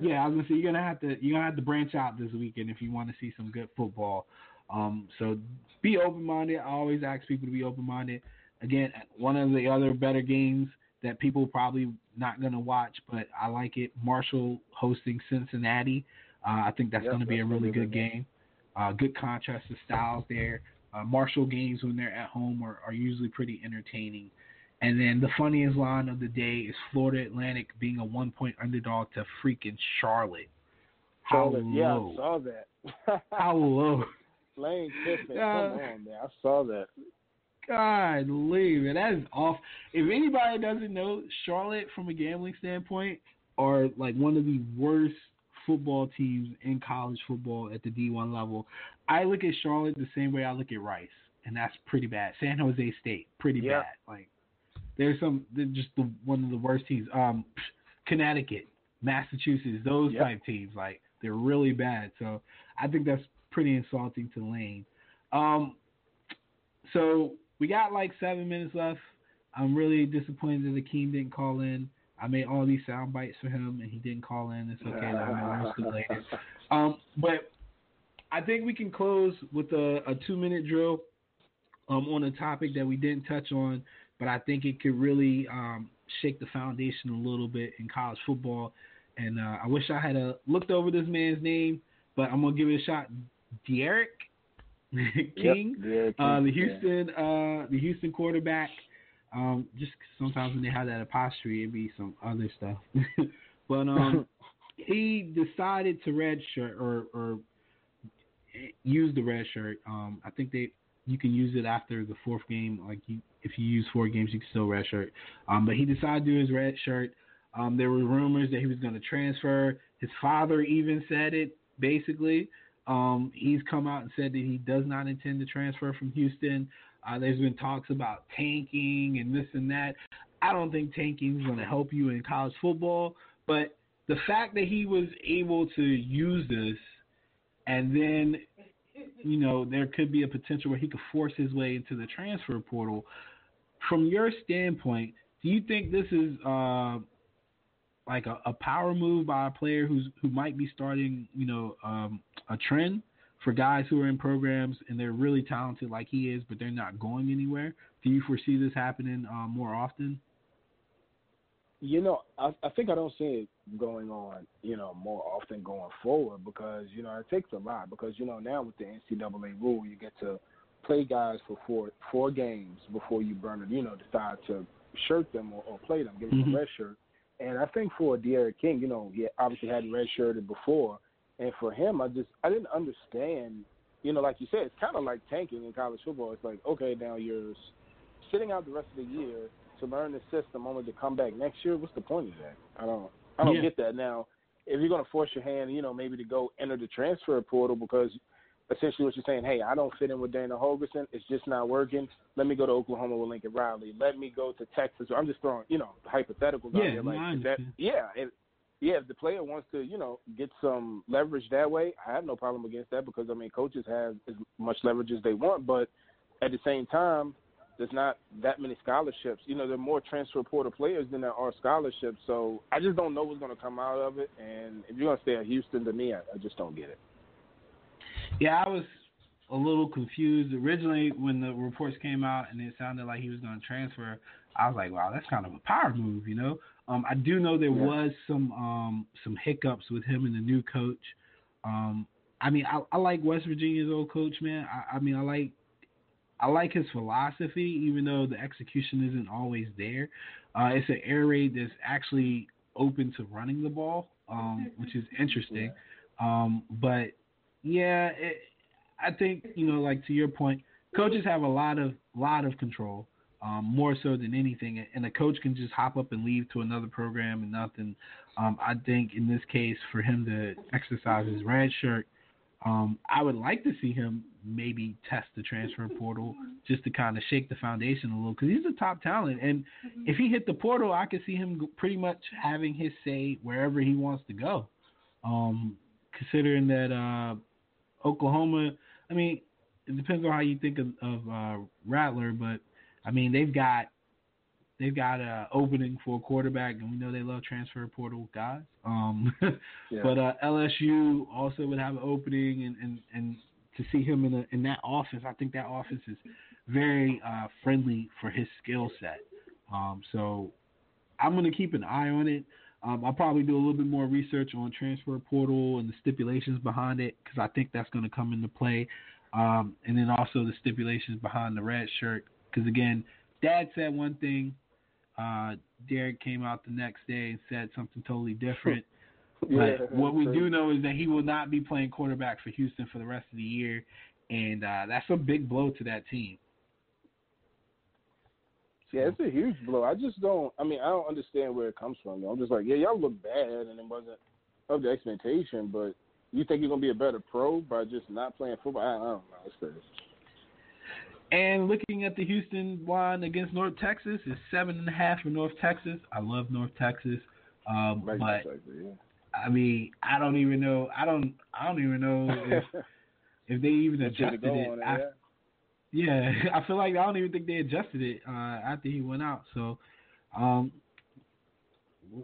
yeah, I was gonna say you're gonna have to you're gonna have to branch out this weekend if you want to see some good football. Um, so be open minded. I always ask people to be open minded. Again, one of the other better games that people probably not gonna watch, but I like it. Marshall hosting Cincinnati. Uh, I think that's Yep, gonna be a really good good game. Uh, good contrast of styles there. Uh, Marshall games when they're at home are, are usually pretty entertaining. And then the funniest line of the day is Florida Atlantic being a one point underdog to freaking Charlotte. How Charlotte, yeah, I saw that. How low? Lane Kiffin, Uh, come on, man. I saw that. God, leave it. That is off. If anybody doesn't know, Charlotte, from a gambling standpoint, are like one of the worst football teams in college football at the D1 level. I look at Charlotte the same way I look at Rice, and that's pretty bad. San Jose State, pretty bad. Like there's some, they're just the, one of the worst teams. Um, Connecticut, Massachusetts, those Yep. type teams, like they're really bad. So I think that's pretty insulting to Lane. Um, so we got like seven minutes left. I'm really disappointed that the Akeem didn't call in. I made all these sound bites for him, and he didn't call in. It's okay. I'm later. Um, but I think we can close with a, a two minute drill um, on a topic that we didn't touch on, but I think it could really um, shake the foundation a little bit in college football. And uh, I wish I had uh, looked over this man's name, but I'm gonna give it a shot. D'Eriq King, Yep, uh, the yeah. Houston, uh, the Houston quarterback. Um, just sometimes when they have that apostrophe, it'd be some other stuff. but um, he decided to redshirt or or use the red shirt. Um, I think they you can use it after the fourth game. Like you, if you use four games, you can still red shirt. Um, but he decided to do his red shirt. Um, there were rumors that he was going to transfer. His father even said it. Basically, um, he's come out and said that he does not intend to transfer from Houston. Uh, there's been talks about tanking and this and that. I don't think tanking is going to help you in college football, but the fact that he was able to use this and then you know there could be a potential where he could force his way into the transfer portal. From your standpoint do you think this is uh like a, a power move by a player who's who might be starting you know um a trend for guys who are in programs and they're really talented like he is but they're not going anywhere? Do you foresee this happening um, more often You know, I, I think I don't see it going on, you know, more often going forward because, you know, it takes a lot because, you know, now with the NCAA rule, you get to play guys for four four games before you burn it, you know, decide to shirt them or, or play them, give them Mhm. a red shirt. And I think for D'Eriq King, you know, he obviously hadn't red shirted before, And for him, I just I didn't understand. You know, like you said, it's kind of like tanking in college football. It's like, okay, now you're sitting out the rest of the year to learn the system, only to come back next year. What's the point of that? I don't I don't Yeah. get that. Now, if you're going to force your hand, you know, maybe to go enter the transfer portal because essentially what you're saying, hey, I don't fit in with Dana Holgorsen. It's just not working. Let me go to Oklahoma with Lincoln Riley. Let me go to Texas. I'm just throwing, you know, hypotheticals out there. Like that, yeah, if, yeah. If the player wants to, you know, get some leverage that way, I have no problem against that because I mean, coaches have as much leverage as they want, but at the same time, there's not that many scholarships. You know, there are more transfer portal players than there are scholarships. So I just don't know what's going to come out of it. And if you're going to stay at Houston, to me, I, I just don't get it. Yeah, I was a little confused originally when the reports came out and it sounded like he was going to transfer. I was like, wow, that's kind of a power move, you know. Um, I do know there Yeah. was some um, some hiccups with him and the new coach. Um, I mean, I, I like West Virginia's old coach, man. I, I mean, I like I like his philosophy, even though the execution isn't always there. Uh, it's an air raid that's actually open to running the ball, um, which is interesting. Um, but yeah, it, I think you know, like to your point, coaches have a lot of lot of control, um, more so than anything, and a coach can just hop up and leave to another program and nothing. Um, I think in this case, for him to exercise his red shirt, um, I would like to see him maybe test the transfer portal just to kind of shake the foundation a little because he's a top talent, and if he hit the portal, I could see him pretty much having his say wherever he wants to go. Um, considering that uh, Oklahoma, I mean, it depends on how you think of, of uh, Rattler, but I mean they've got they've got a opening for a quarterback, and we know they love transfer portal guys. Um, Yeah. but uh, LSU also would have an opening, and, and, and to see him in a, in that offense, I think that offense is very uh, friendly for his skill set. Um, so I'm going to keep an eye on it. Um, I'll probably do a little bit more research on transfer portal and the stipulations behind it because I think that's going to come into play. Um, and then also the stipulations behind the red shirt because again, Dad said one thing, uh, D'Eriq came out the next day and said something totally different. Yeah, But what we do know is that he will not be playing quarterback for Houston for the rest of the year, and uh, that's a big blow to that team. Yeah, it's a huge blow. I just don't. I mean, I don't understand where it comes from. I'm just like, yeah, y'all look bad, and it wasn't of the expectation. But you think you're gonna be a better pro by just not playing football? I, I don't know. It's crazy. And looking at the Houston line against North Texas is seven and a half for North Texas. I love North Texas, um, but that, yeah. I mean, I don't even know. I don't. I don't even know if if they even adjusted it it. I- yeah. Yeah, I feel like I don't even think they adjusted it uh, after he went out. So, um,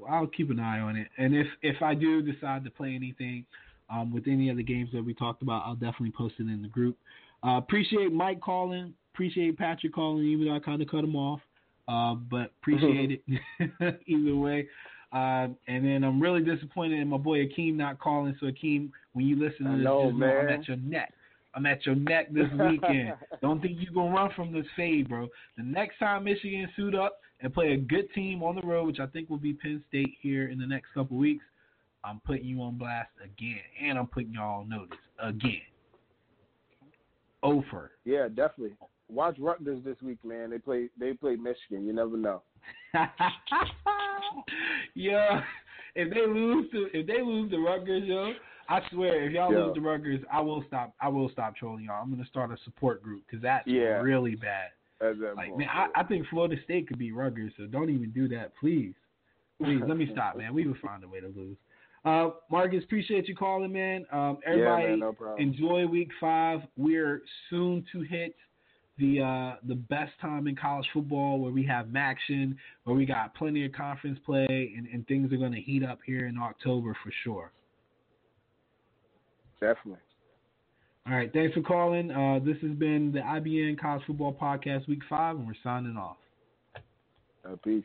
I'll keep an eye on it. And if if I do decide to play anything um, with any of the games that we talked about, I'll definitely post it in the group. Uh, appreciate Mike calling. Appreciate Patrick calling, even though I kind of cut him off. Uh, but appreciate it either way. Uh, and then I'm really disappointed in my boy Akeem not calling. So Akeem, when you listen to this, know, just know I'm at your neck. I'm at your neck this weekend. Don't think you're gonna run from this fade, bro. The next time Michigan suit up and play a good team on the road, which I think will be Penn State here in the next couple weeks, I'm putting you on blast again, and I'm putting y'all on notice again. Over. Yeah, definitely. Watch Rutgers this week, man. They play. They play Michigan. You never know. yeah, if they lose to if they lose to Rutgers, yo, I swear if y'all Yo. lose to Rutgers, I will stop. I will stop trolling y'all. I'm gonna start a support group because that's Yeah. really bad. As that Like man, I, I think Florida State could be Rutgers, so don't even do that, please. Please let me stop, man. We will find a way to lose. Uh, Marcus, appreciate you calling, man. Um, everybody, yeah, man, no enjoy Week Five. We're soon to hit the uh, the best time in college football, where we have action, where we got plenty of conference play, and, and things are going to heat up here in October for sure. definitely. All right, thanks for calling. Uh, this has been the IBN College Football Podcast Week Five, and we're signing off. Uh, peace.